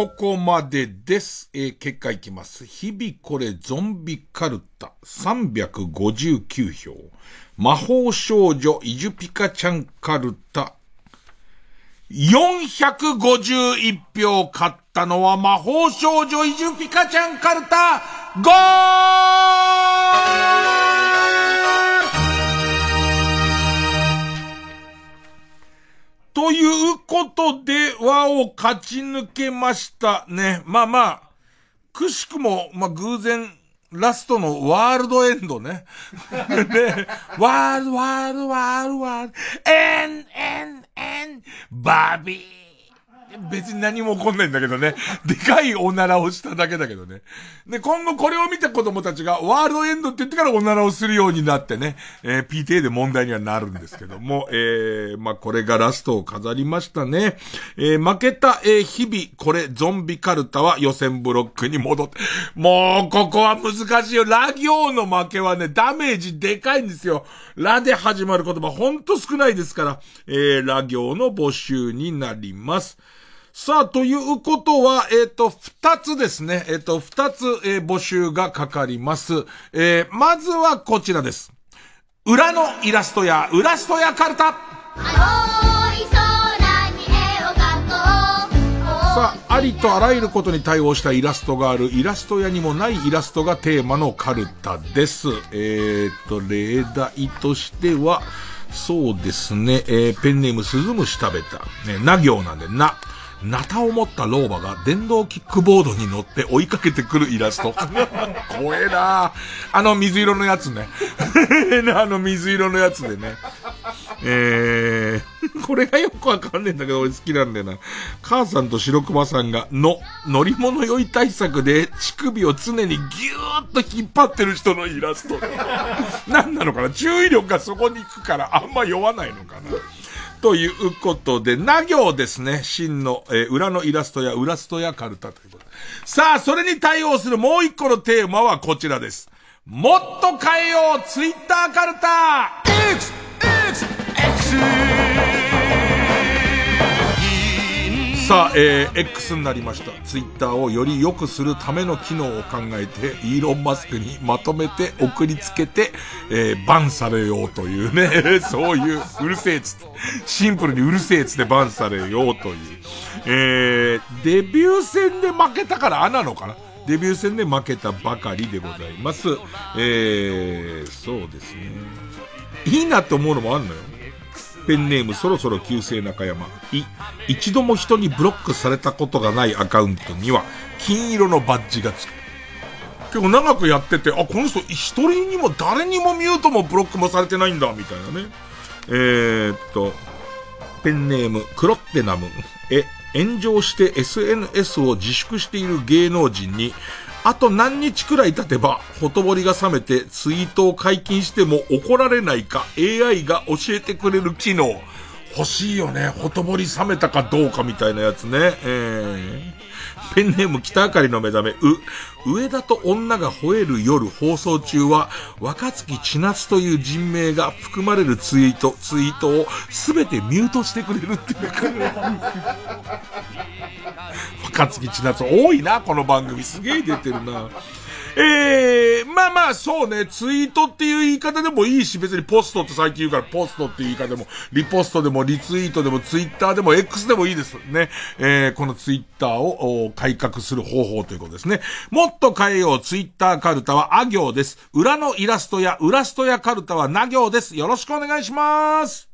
ここまでです。えー、結果いきます。日々これゾンビカルタ359票。魔法少女イジュピカちゃんカルタ451票勝ったのは魔法少女イジュピカちゃんカルタ 5! ということで、和を勝ち抜けましたね。まあまあ、くしくも、まあ偶然、ラストのワールドエンドね。で、ワールド、ワールド、ワールド、ワールド、エン、エン、エン、バビー。別に何も起こんないんだけどね。でかいおならをしただけだけどね。で、今後これを見た子供たちが、ワールドエンドって言ってからおならをするようになってね、えー PTA で問題にはなるんですけども、えー、まあ、これがラストを飾りましたね。えー負けた、えー日々、これ、ゾンビカルタは予選ブロックに戻って、もう、ここは難しいよ。ラ行の負けはね、ダメージでかいんですよ。ラで始まる言葉、ほんと少ないですから、えー、ラ行の募集になります。さあ、ということは、えっ、と、二つですね。えっ、と、二つ、えー募集がかかります。えーまずはこちらです。裏のイラストや、裏ストやカルタ。さあ、ありとあらゆることに対応したイラストがある、イラスト屋にもないイラストがテーマのカルタです。えー、と、例題としては、そうですね、えーペンネームスズムシ食べた。ね、な行なんで、な。ナタを持った老婆が電動キックボードに乗って追いかけてくるイラスト。怖えなあの水色のやつね。あの水色のやつでね。えー、これがよくわかんねえんだけど俺好きなんだよな。母さんと白熊さんが、の、乗り物酔い対策で乳首を常にギューッと引っ張ってる人のイラスト。何なのかな？注意力がそこに行くからあんま酔わないのかな？ということで、な行ですね。真の、えー裏のイラストや裏ストやカルタということで。さあ、それに対応するもう一個のテーマはこちらです。もっと変えようツイッターカルタ !X! さあ、えー X になりました。ツイッターをより良くするための機能を考えて、イーロン・マスクにまとめて送りつけて、えーバンされようというね、そういう、うるせえつって、シンプルにうるせえつってバンされようという。えーデビュー戦で負けたからあなのかな？デビュー戦で負けたばかりでございます。えー、そうですね。いいなって思うのもあんのよ。ペンネームそろそろ旧姓中山。い、一度も人にブロックされたことがないアカウントには、金色のバッジがつく。結構長くやってて、あ、この人一人にも誰にもミュートもブロックもされてないんだ、みたいなね。えー、っと、ペンネーム、クロッテナム。え、炎上して SNS を自粛している芸能人に、あと何日くらい経てば、ほとぼりが冷めてツイートを解禁しても怒られないか AI が教えてくれる機能。欲しいよね。ほとぼり冷めたかどうかみたいなやつね。えーペンネーム北あかりの目覚め、う、上田と女が吠える夜放送中は、若月千夏という人名が含まれるツイート、ツイートをすべてミュートしてくれるっていう。若月千夏多いな、この番組。すげえ出てるな。ええまあまあ、そうね、ツイートっていう言い方でもいいし、別にポストって最近言うから、ポストっていう言い方でも、リポストでも、リツイートでも、ツイッターでも、X でもいいですね。えーこのツイッターを改革する方法ということですね。もっと変えようツイッターカルタはあ行です。裏のイラストや、裏ストやカルタはな行です。よろしくお願いします。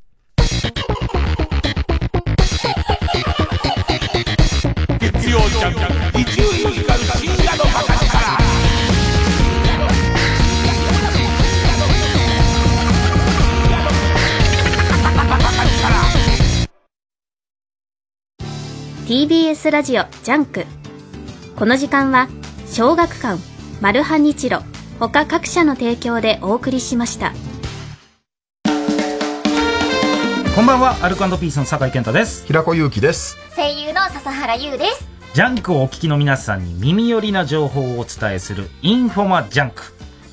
TBS ラジオジャンクこの時間は小学館マルハニチロ他各社の提供でお送りしましたこんばんは、アルコピースの酒井健太です。平子祐希です。声優の笹原優ですジャンクをお聞きの皆さんに耳寄りな情報をお伝えするインフォマジャンク。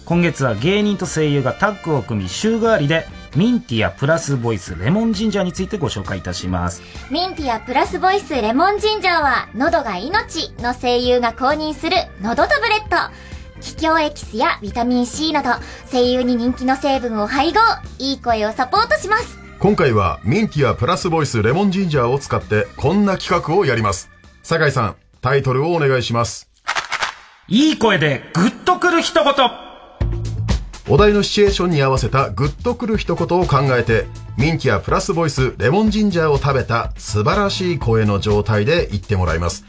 今月は芸人と声優がタッグを組み週替わりでミンティアプラスボイスレモンジンジャーについてご紹介いたします。ミンティアプラスボイスレモンジンジャーは、喉が命の声優が公認する喉タブレット。気境エキスやビタミン C など、声優に人気の成分を配合。いい声をサポートします。今回はミンティアプラスボイスレモンジンジャーを使ってこんな企画をやります。酒井さん、タイトルをお願いします。いい声でグッとくる一言お題のシチュエーションに合わせたグッとくる一言を考えて、ミンティアプラスボイスレモンジンジャーを食べた素晴らしい声の状態で言ってもらいます。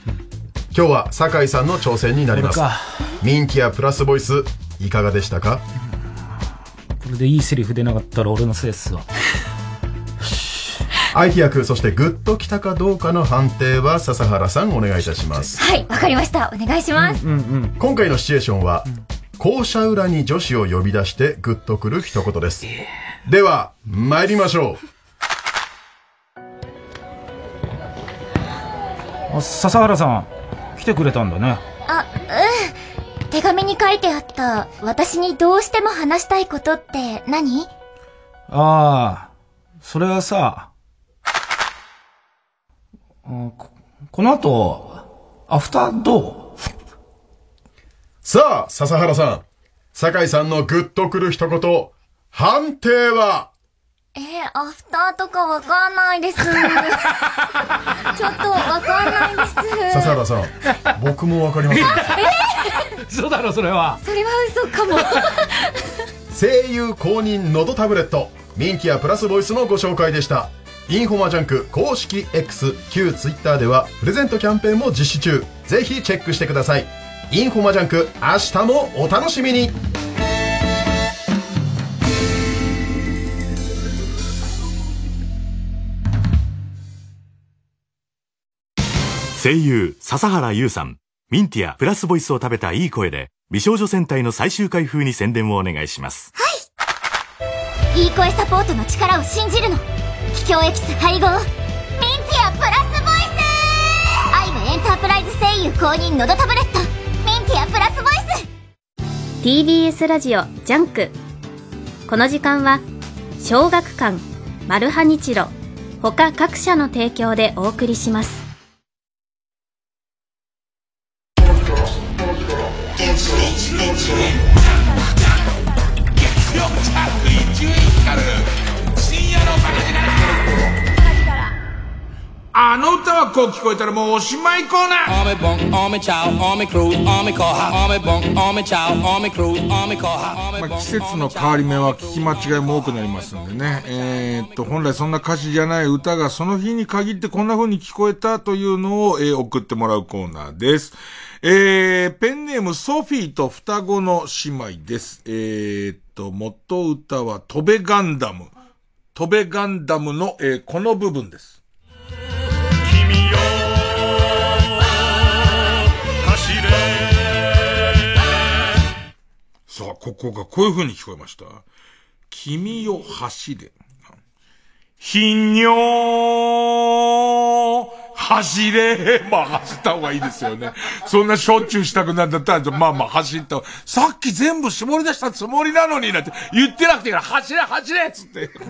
今日は酒井さんの挑戦になります。ミンティアプラスボイス、いかがでしたか？これでいいセリフ出なかったら俺のせいっすわ。相手役、そしてグッときたかどうかの判定は笹原さんお願いいたします。はい、わかりました。お願いします。今回のシチュエーションは、校舎裏に女子を呼び出してグッとくる一言です。では、参りましょあ笹原さん、来てくれたんだね。あ、うん。手紙に書いてあった、私にどうしても話したいことって何？ああ、それはさ、あここの後、アフターどうう？さあ、笹原さん。酒井さんのグッとくる一言、判定は？えー、アフターとかわかんないです。ちょっとわかんないです。笹原さん、僕もわかりません。そうだろ、それは。それは嘘かも。声優公認のどタブレット、ミンティアプラスボイスのご紹介でした。インフォマジャンク公式 X、旧 Twitter ではプレゼントキャンペーンも実施中。ぜひチェックしてください。インフォマジャンク、明日もお楽しみに声優、笹原優さん。ミンティアプラスボイスを食べたいい声で、美少女戦隊の最終回風に宣伝をお願いします。いい声サポートの力を信じるの。気境エキス配合。ミンティアプラスボイスアイムエンタープライズ声優公認のどタブレット。ミンティアプラスボイス。TBS ラジオ JUNK。この時間は小学館マルハニチロ。他各社の提供でお送りします。あの歌はこう聞こえたらもうおしまいコーナー.まあ、季節の変わり目は聞き間違いも多くなりますんでね。えーっと、本来そんな歌詞じゃない歌がその日に限ってこんな風に聞こえたというのを、えー送ってもらうコーナーです。えー、ペンネームソフィーと双子の姉妹です。えーっと、元歌はトベガンダム。トベガンダムの、えーこの部分です。さあ、ここがこういう風に聞こえました。君よ走れ。ひんにょー走れ。まあ走った方がいいですよね。そんなしょっちゅうしたくなんだったら、まあまあ走った。さっき全部絞り出したつもりなのになんて言ってなくてから、走れ走れっつって。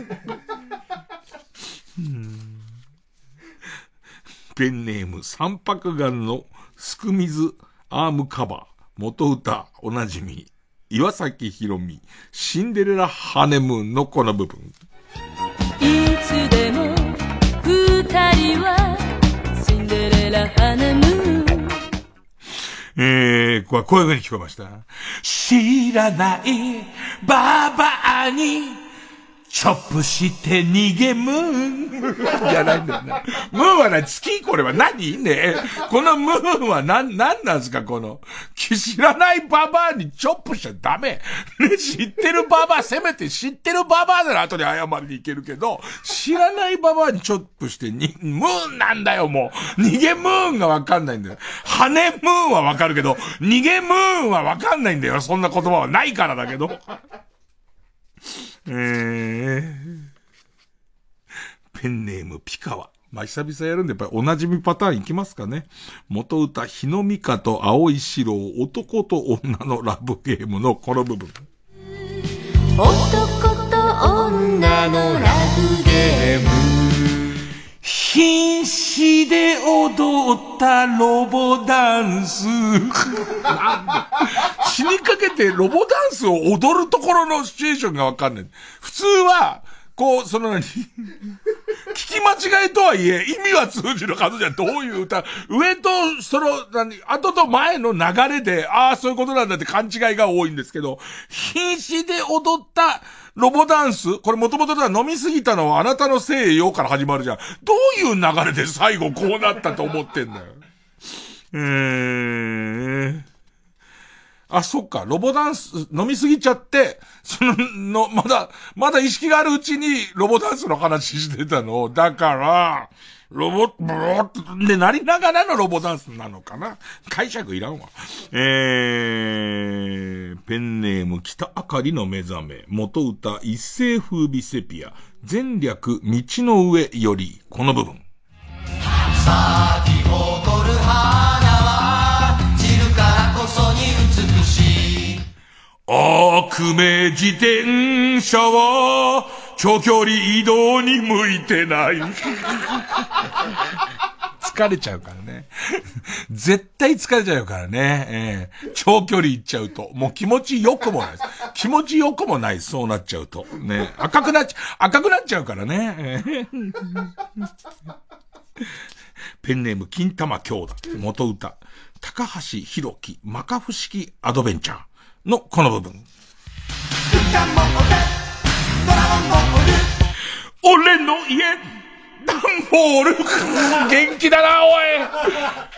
ペンネーム三白眼のすく水アームカバー。元歌おなじみ。岩崎宏美。シンデレラハネムーンのこの部分。いつでも二人はシンデレラハネムーンえー、これこういう風に聞こえました？知らないババアにチョップして逃げムーンじゃないんだよな。ムーンは何月これは何ね？このムーンは何、何なんですかこの？知らないババアにチョップしちゃダメ。ね、知ってるババア、せめて知ってるババアなら後で謝りに行けるけど、知らないババアにチョップしてに、ムーンなんだよもう。逃げムーンがわかんないんだよ。羽ムーンはわかるけど、逃げムーンはわかんないんだよ。そんな言葉はないからだけど。えー、ペンネームピカワ。まあ、久々やるんで、やっぱりおなじみパターンいきますかね。元歌、日の美香と青い白男と女のラブゲームのこの部分。男と女のラブゲーム瀕死で踊ったロボダンス。死にかけてロボダンスを踊るところのシチュエーションがわかんない。普通は、こう、その何？聞き間違いとはいえ、意味は通じるはずじゃん。どういう歌？上と、その、何、後と前の流れで、ああ、そういうことなんだって勘違いが多いんですけど、瀕死で踊ったロボダンスこれもともとは飲みすぎたのはあなたのせいよから始まるじゃん。どういう流れで最後こうなったと思ってんだよ。うーん。あ、そっか、ロボダンス、飲みすぎちゃって、その、の、まだ、まだ意識があるうちに、ロボダンスの話してたの。だから、ロボ、ブロッでなりながらのロボダンスなのかな解釈いらんわ。えー、ペンネーム北あかりの目覚め、元歌一世風靡セピア、前略道の上より、この部分。咲き誇る花悪名自転車は、長距離移動に向いてない。疲れちゃうからね。絶対疲れちゃうからね。えー、長距離行っちゃうと。もう気持ちよくもない。気持ちよくもない。そうなっちゃうと。ね。赤くなっちゃ、赤くなっちゃうからね。ペンネーム金玉兄弟。元歌。高橋弘樹、マカフ式アドベンチャーのこの部分。俺の家、ダンボール。元気だな、おい。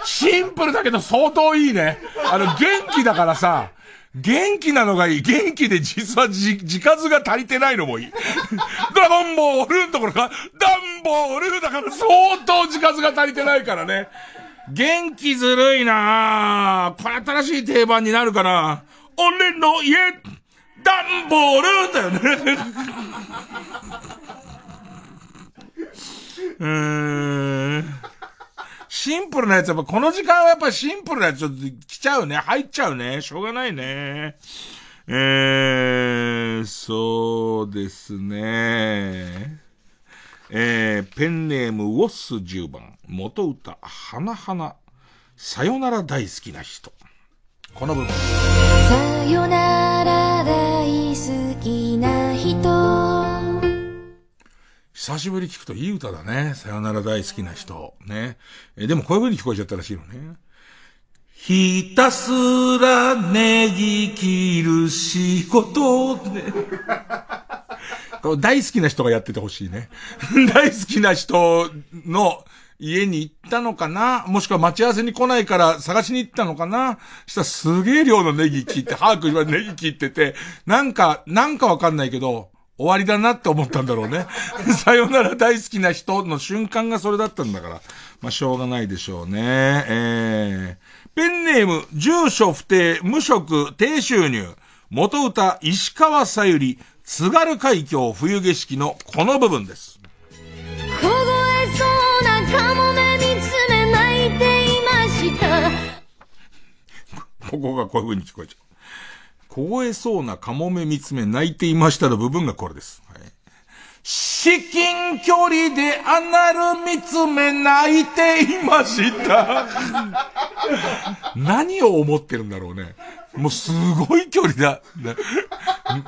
シンプルだけど相当いいね。あの、元気だからさ、元気なのがいい。元気で実はじ、字数が足りてないのもいい。ドラゴンボールのところが、ダンボールだから相当字数が足りてないからね。元気ずるいなこれ新しい定番になるかな。俺の家、ダンボールだよね。うん。シンプルなやつ、やっぱこの時間はやっぱシンプルなやつちょっと来ちゃうね。入っちゃうね。しょうがないね。えー、そうですね。えー、ペンネームウォッス10番。元歌、花々。さよなら大好きな人。この部分。さよなら大好きな人久しぶり聞くといい歌だね。さよなら大好きな人。ね。えでもこういう風に聞こえちゃったらしいのね。ひたすらネギ切る仕事、ね。大好きな人がやっててほしいね。大好きな人の家に行ったのかな？もしくは待ち合わせに来ないから探しに行ったのかな？したらすげえ量のネギ切って、ハークはネギ切ってて、なんか、なんかわかんないけど、終わりだなって思ったんだろうね。さよなら大好きな人の瞬間がそれだったんだから。まあ、しょうがないでしょうね。えー、ペンネーム、住所不定、無職、低収入。元歌、石川さゆり、津軽海峡冬景色のこの部分です。ここがこういう風に聞こえちゃう。凍えそうなカモメ見つめ泣いていましたの部分がこれです。はい、至近距離でアナル見つめ泣いていました。何を思ってるんだろうね。もうすごい距離だ。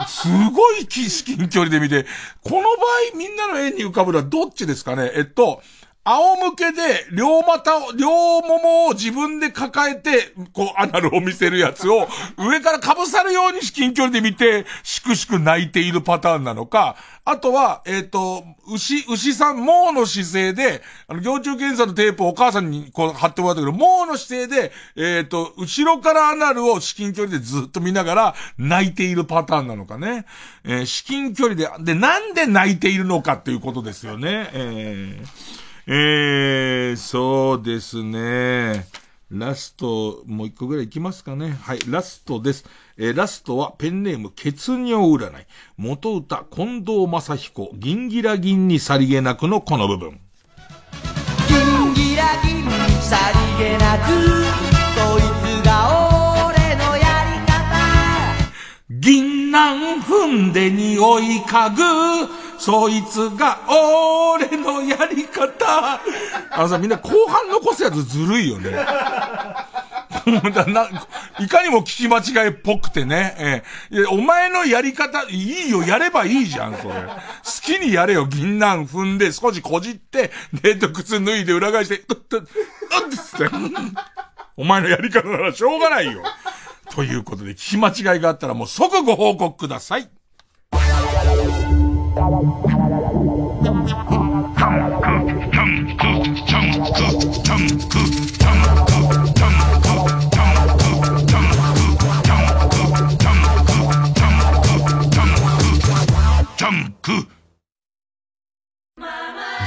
すごい至近距離で見て、この場合みんなの絵に浮かぶのはどっちですかね？えっと、仰向けで、両股を、両ももを自分で抱えて、こう、アナルを見せるやつを、上から被さるように至近距離で見て、しくしく泣いているパターンなのか、あとは、えっ、と、牛、牛さん、猛の姿勢で、あの、行中検査のテープをお母さんにこう貼ってもらったけど、猛の姿勢で、えっ、と、後ろからアナルを至近距離でずっと見ながら、泣いているパターンなのかね。えー至近距離で、で、なんで泣いているのかっていうことですよね。えーえー、そうですね。ラスト、もう一個ぐらいいきますかね。はい、ラストです。えーラストはペンネーム、血尿占い。元歌、近藤正彦、銀ギラ銀にさりげなくのこの部分。ギンギラギンにさりげなくそいつが俺のやり方銀杏踏んで匂い嗅ぐ、そいつが俺のやり方。あのさ、みんな後半残すやつずるいよね。だないかにも聞き間違いっぽくてね。えー、お前のやり方、いいよ、やればいいじゃん、それ。好きにやれよ、銀杏踏んで、少しこじって、デート靴脱いで裏返して、うっ、うっ、うっ、つって。お前のやり方ならしょうがないよ。ということで、聞き間違いがあったらもう即ご報告ください。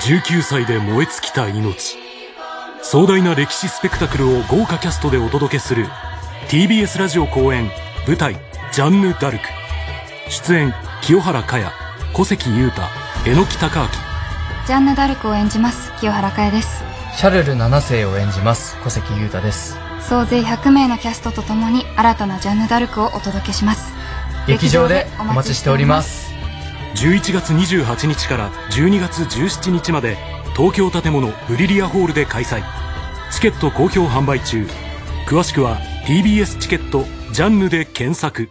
19歳で燃え尽きた命。壮大な歴史スペクタクルを豪華キャストでお届けする TBS ラジオ公演舞台「ジャンヌ・ダルク」出演清原果耶。小関裕太榎木隆明。ジャンヌ・ダルクを演じます清原果耶です。シャルル七世を演じます小関裕太です。総勢100名のキャストとともに新たなジャンヌ・ダルクをお届けします。劇場でお待ちしております。11月28日から12月17日まで東京建物ブリリアホールで開催。チケット好評販売中。詳しくは TBS チケットジャンヌで検索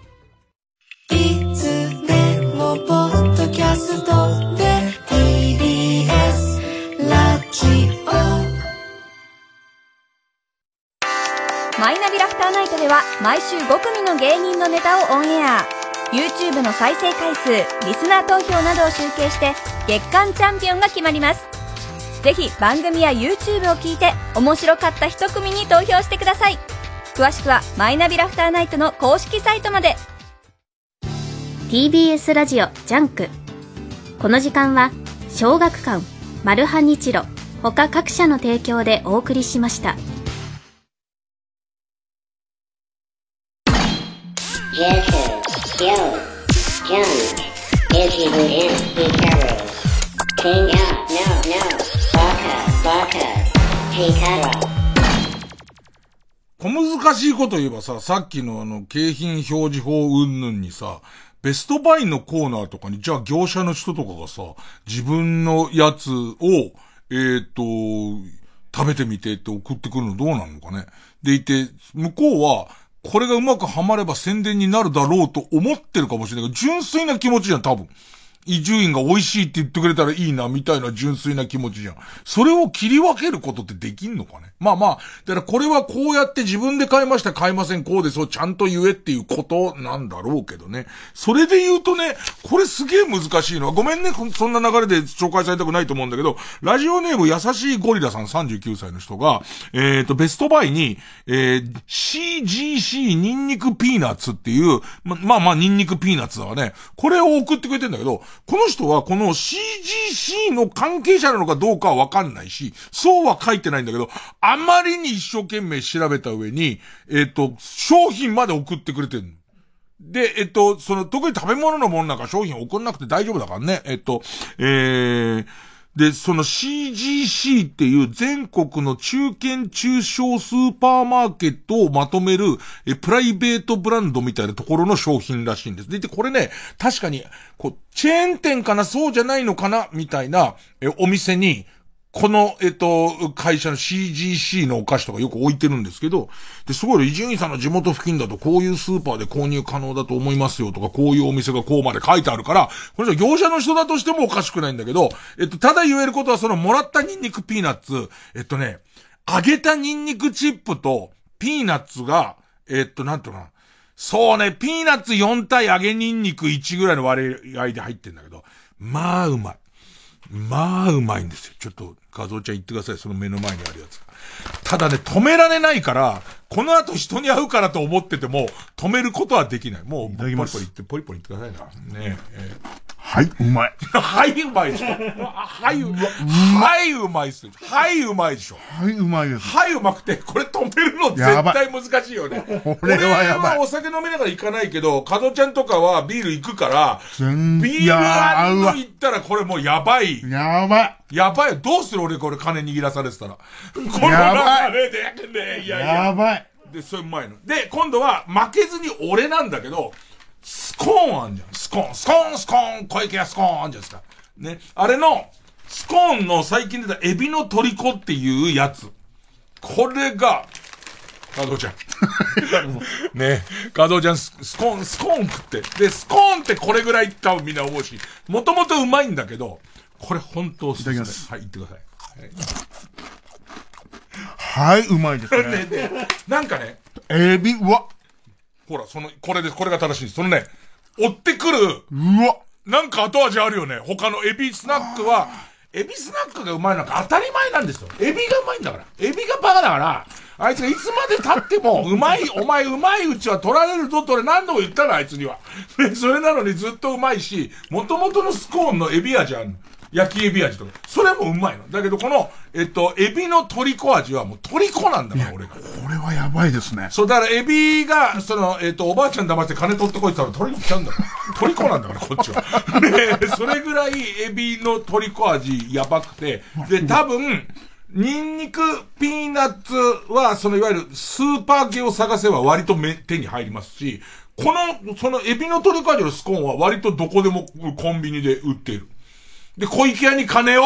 毎週5組の芸人のネタをオンエア。YouTube の再生回数リスナー投票などを集計して月間チャンピオンが決まります。ぜひ番組や YouTube を聞いて面白かった一組に投票してください。詳しくはマイナビラフターナイトの公式サイトまで。TBS ラジオ JUNK。この時間は小学館マルハニチロ他各社の提供でお送りしました。小難しいこと言えばさ、さっきのあの、景品表示法云々にさ、ベストバイのコーナーとかに、じゃあ業者の人とかがさ、自分のやつを、えっ、と、食べてみてって送ってくるのどうなのかね。でいて、向こうは、これがうまくはまれば宣伝になるだろうと思ってるかもしれないけど、純粋な気持ちじゃん、多分。伊集院が美味しいって言ってくれたらいいな、みたいな純粋な気持ちじゃん。それを切り分けることってできんのかね？まあまあ、だからこれはこうやって自分で買いました、買いません、こうですをちゃんと言えっていうことなんだろうけどね。それで言うとね、これすげえ難しいのは、ごめんね、そんな流れで紹介されたくないと思うんだけど、ラジオネーム優しいゴリラさん39歳の人が、えっ、ー、と、ベストバイに、えー、CGC ニンニクピーナッツっていう、ま、まあまあニンニクピーナッツはね、これを送ってくれてんだけど、この人はこの CGC の関係者なのかどうかはわかんないし、そうは書いてないんだけど、あまりに一生懸命調べた上に、えっ、と、商品まで送ってくれてるで、えっと、その、特に食べ物のものなんか商品送んなくて大丈夫だからね。えっと、えー、で、その CGC っていう全国の中堅中小スーパーマーケットをまとめるえプライベートブランドみたいなところの商品らしいんです。で、これね、確かに、こう、チェーン店かなそうじゃないのかなみたいなえお店に、この、えっと、会社の CGC のお菓子とかよく置いてるんですけど、で、すごい、伊集院さんの地元付近だとこういうスーパーで購入可能だと思いますよとか、こういうお店がこうまで書いてあるから、これじゃ業者の人だとしてもおかしくないんだけど、えっと、ただ言えることはそのもらったニンニクピーナッツ、えっとね、揚げたニンニクチップとピーナッツが、えっと、なんとな、そうね、ピーナッツ4対揚げニンニク1ぐらいの割合で入ってんだけど、まあうまい。まあうまいんですよ。ちょっと、画像ちゃん言ってください。その目の前にあるやつ。ただね、止められないから、この後人に会うからと思ってても、止めることはできない。もう、ポリポリ言って、ポリポリ言ってくださいな。ねえ。はい、うまい。はい、うまいでしょ。はい、うまい。はい、うまいっすよ。はい、うまいでしょ。はい、うまいです。はい、うまくて、これ止めるの絶対難しいよね。これはやばい。お酒飲みながら行かないけど、カドちゃんとかはビール行くから、ビールあんの行ったらこれもうやばい。やばい。やばい。どうする？俺これ金握らされてたら。この流れで、ね、いやいや。やばい。で、それうまいの。で、今度は負けずに俺なんだけど、スコーンあんじゃん。スコーン、スコーン、スコーン、小池屋スコーンあんじゃんすか。ね。あれの、スコーンの最近出たエビの虜っていうやつ。これが、加藤ちゃん。ね加藤ちゃんス、スコーン、スコーン食って。で、スコーンってこれぐらい多分みんな思うし、もともとうまいんだけど、これ本当おすすめ。いただきます。はい、言ってください。はい、うまいですね。ねねなんかね、エビ、うわ。ほら、その、これです、これが正しいんです。そのね、追ってくる、うわ。なんか後味あるよね。他のエビスナックは、エビスナックがうまいのが当たり前なんですよ。エビがうまいんだから。エビがバカだから、あいつがいつまで経っても、うまい、お前うまいうちは取られるぞと俺何度も言ったの、あいつには。で、それなのにずっとうまいし、元々のスコーンのエビ味あるの。焼きエビ味とか。それもうまいの。だけどこの、えっと、エビの虜味はもう虜なんだから、俺が。これはやばいですね。そう、だからエビが、その、えっと、おばあちゃん騙して金取ってこいって言ったら虜来ちゃうんだから。虜なんだから、こっちは。で、それぐらいエビの虜味やばくて、で、多分、ニンニク、ピーナッツは、そのいわゆるスーパー系を探せば割とめ手に入りますし、この、そのエビの虜味のスコーンは割とどこでもコンビニで売っている。で、小池屋に金を？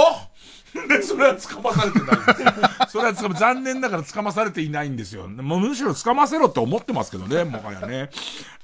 で、それは捕まされてないんですよ。それは捕ま、残念ながら捕まされていないんですよ。もうむしろ捕ませろって思ってますけどね、もはやね。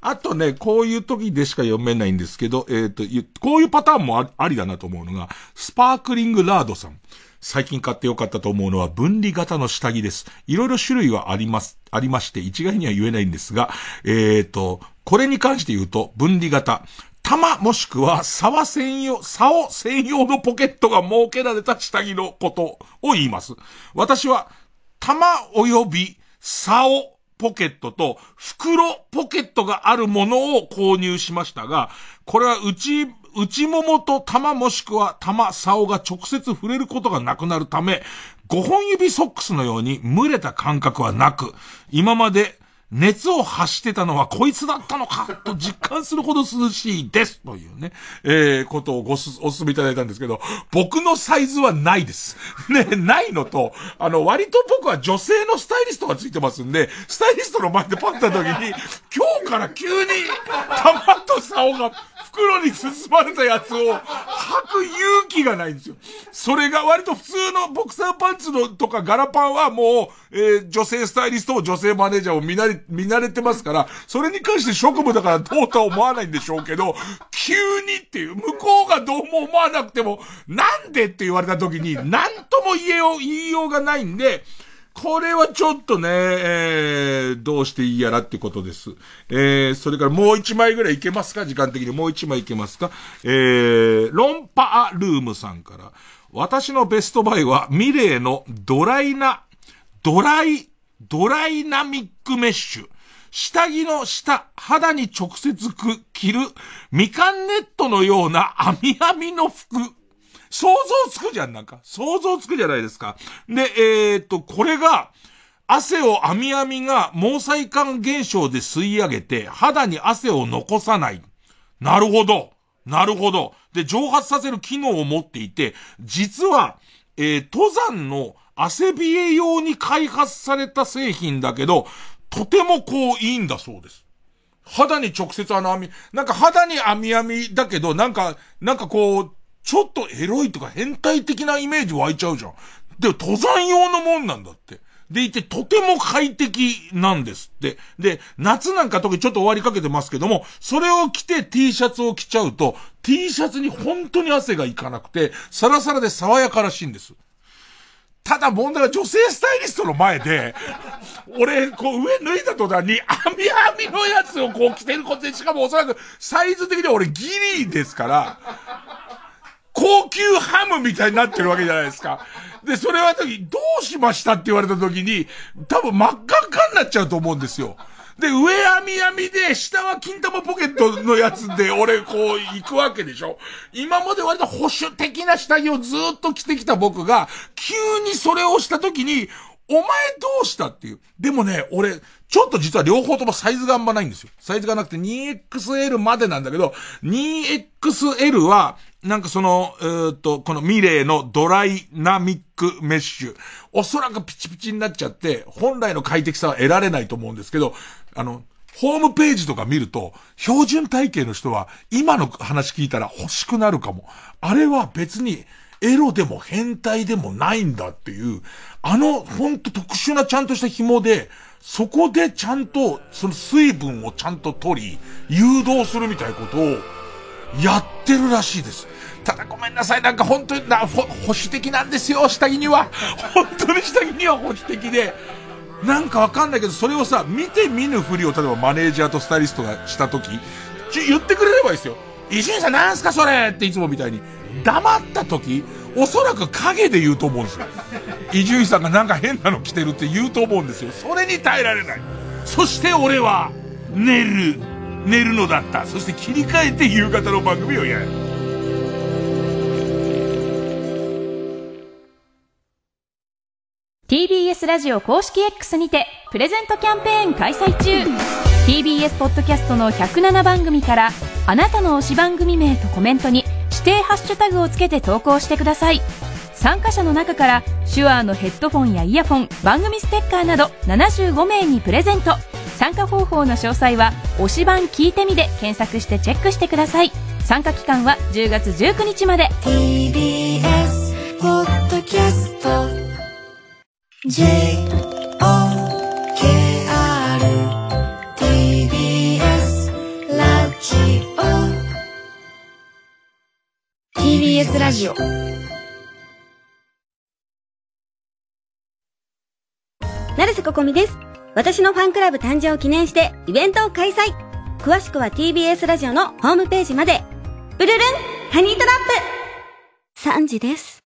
あとね、こういう時でしか読めないんですけど、えっ、と、こういうパターンもあありだなと思うのが、スパークリングラードさん。最近買ってよかったと思うのは分離型の下着です。いろいろ種類はあります、ありまして、一概には言えないんですが、えっ、と、これに関して言うと、分離型。玉もしくは沢専用、竿専用のポケットが設けられた下着のことを言います。私は、玉及び竿ポケットと袋ポケットがあるものを購入しましたが、これは内、内ももと玉もしくは玉、竿が直接触れることがなくなるため、5本指ソックスのように蒸れた感覚はなく、今まで熱を発してたのはこいつだったのかと実感するほど涼しいです。というね、えー、ことをごす、お勧めいただいたんですけど、僕のサイズはないです。ね、ないのと、あの、割と僕は女性のスタイリストがついてますんで、スタイリストの前でパッとた時に、今日から急に、玉と竿が袋に包まれたやつを履く勇気がないんですよ。それが割と普通のボクサーパンツのとかガラパンはもう、えー、女性スタイリストを女性マネージャーを見慣れ、見慣れてますから、それに関して職務だからどうとは思わないんでしょうけど、急にっていう、向こうがどうも思わなくても、なんでって言われた時に、なんとも言えよう、言いようがないんで、これはちょっとね、えー、どうしていいやらってことです。えー、それからもう一枚ぐらいいけますか？時間的にもう一枚いけますか？えー、ロンパアルームさんから。私のベストバイはミレーのドライな、ドライ、ドライナミックメッシュ。下着の下、肌に直接く着る、みかんネットのような網網の服。想像つくじゃん、なんか。想像つくじゃないですか。で、えー、っと、これが、汗を網網が毛細管現象で吸い上げて、肌に汗を残さない。なるほど。なるほど。で、蒸発させる機能を持っていて、実は、えー、登山の汗冷え用に開発された製品だけど、とてもこういいんだそうです。肌に直接あの網、なんか肌に網網だけど、なんか、なんかこう、ちょっとエロいとか変態的なイメージ湧いちゃうじゃん。でも登山用のもんなんだって。でいて、とても快適なんですって。で、夏なんか特にちょっと終わりかけてますけども、それを着て T シャツを着ちゃうと、T シャツに本当に汗がいかなくて、サラサラで爽やからしいんです。ただ問題は女性スタイリストの前で、俺、こう上脱いだ途端に、網網のやつをこう着てることで、しかもおそらくサイズ的には俺ギリですから、高級ハムみたいになってるわけじゃないですか。で、それは時、どうしましたって言われた時に、多分真っ赤っかになっちゃうと思うんですよ。で、上網網で、下は金玉ポケットのやつで、俺、こう、行くわけでしょ今まで割と保守的な下着をずっと着てきた僕が、急にそれをした時に、お前どうしたっていう。でもね、俺、ちょっと実は両方ともサイズがあんまないんですよ。サイズがなくて 2XL までなんだけど、2XL は、なんかその、えー、っと、このミレーのドライナミックメッシュ。おそらくピチピチになっちゃって、本来の快適さは得られないと思うんですけど、あの、ホームページとか見ると、標準体型の人は今の話聞いたら欲しくなるかも。あれは別にエロでも変態でもないんだっていう、あのほんと特殊なちゃんとした紐で、そこでちゃんとその水分をちゃんと取り、誘導するみたいなことをやってるらしいです。ただごめんなさい、なんか本当にな、保守的なんですよ、下着には。本当に下着には保守的で。なんかわかんないけど、それをさ、見て見ぬふりを、例えばマネージャーとスタイリストがしたとき、ち言ってくれればいいですよ。伊集院さんなんすかそれっていつもみたいに。黙ったとき、おそらく影で言うと思うんですよ。伊集院さんがなんか変なの着てるって言うと思うんですよ。それに耐えられない。そして俺は、寝る。寝るのだった。そして切り替えて夕方の番組をやる。TBS ラジオ公式 X にてプレゼントキャンペーン開催中 TBS ポッドキャストの107番組からあなたの推し番組名とコメントに指定ハッシュタグをつけて投稿してください。参加者の中から手話のヘッドフォンやイヤフォン番組ステッカーなど75名にプレゼント。参加方法の詳細は「推し番聞いてみ」で検索してチェックしてください。参加期間は10月19日まで。TBS ポッドキャスト。J TBS ラジオ成瀬ここみです。私のファンクラブ誕生を記念してイベントを開催。詳しくは TBS ラジオのホームページまで。うるるんハニートラップ !3 時です。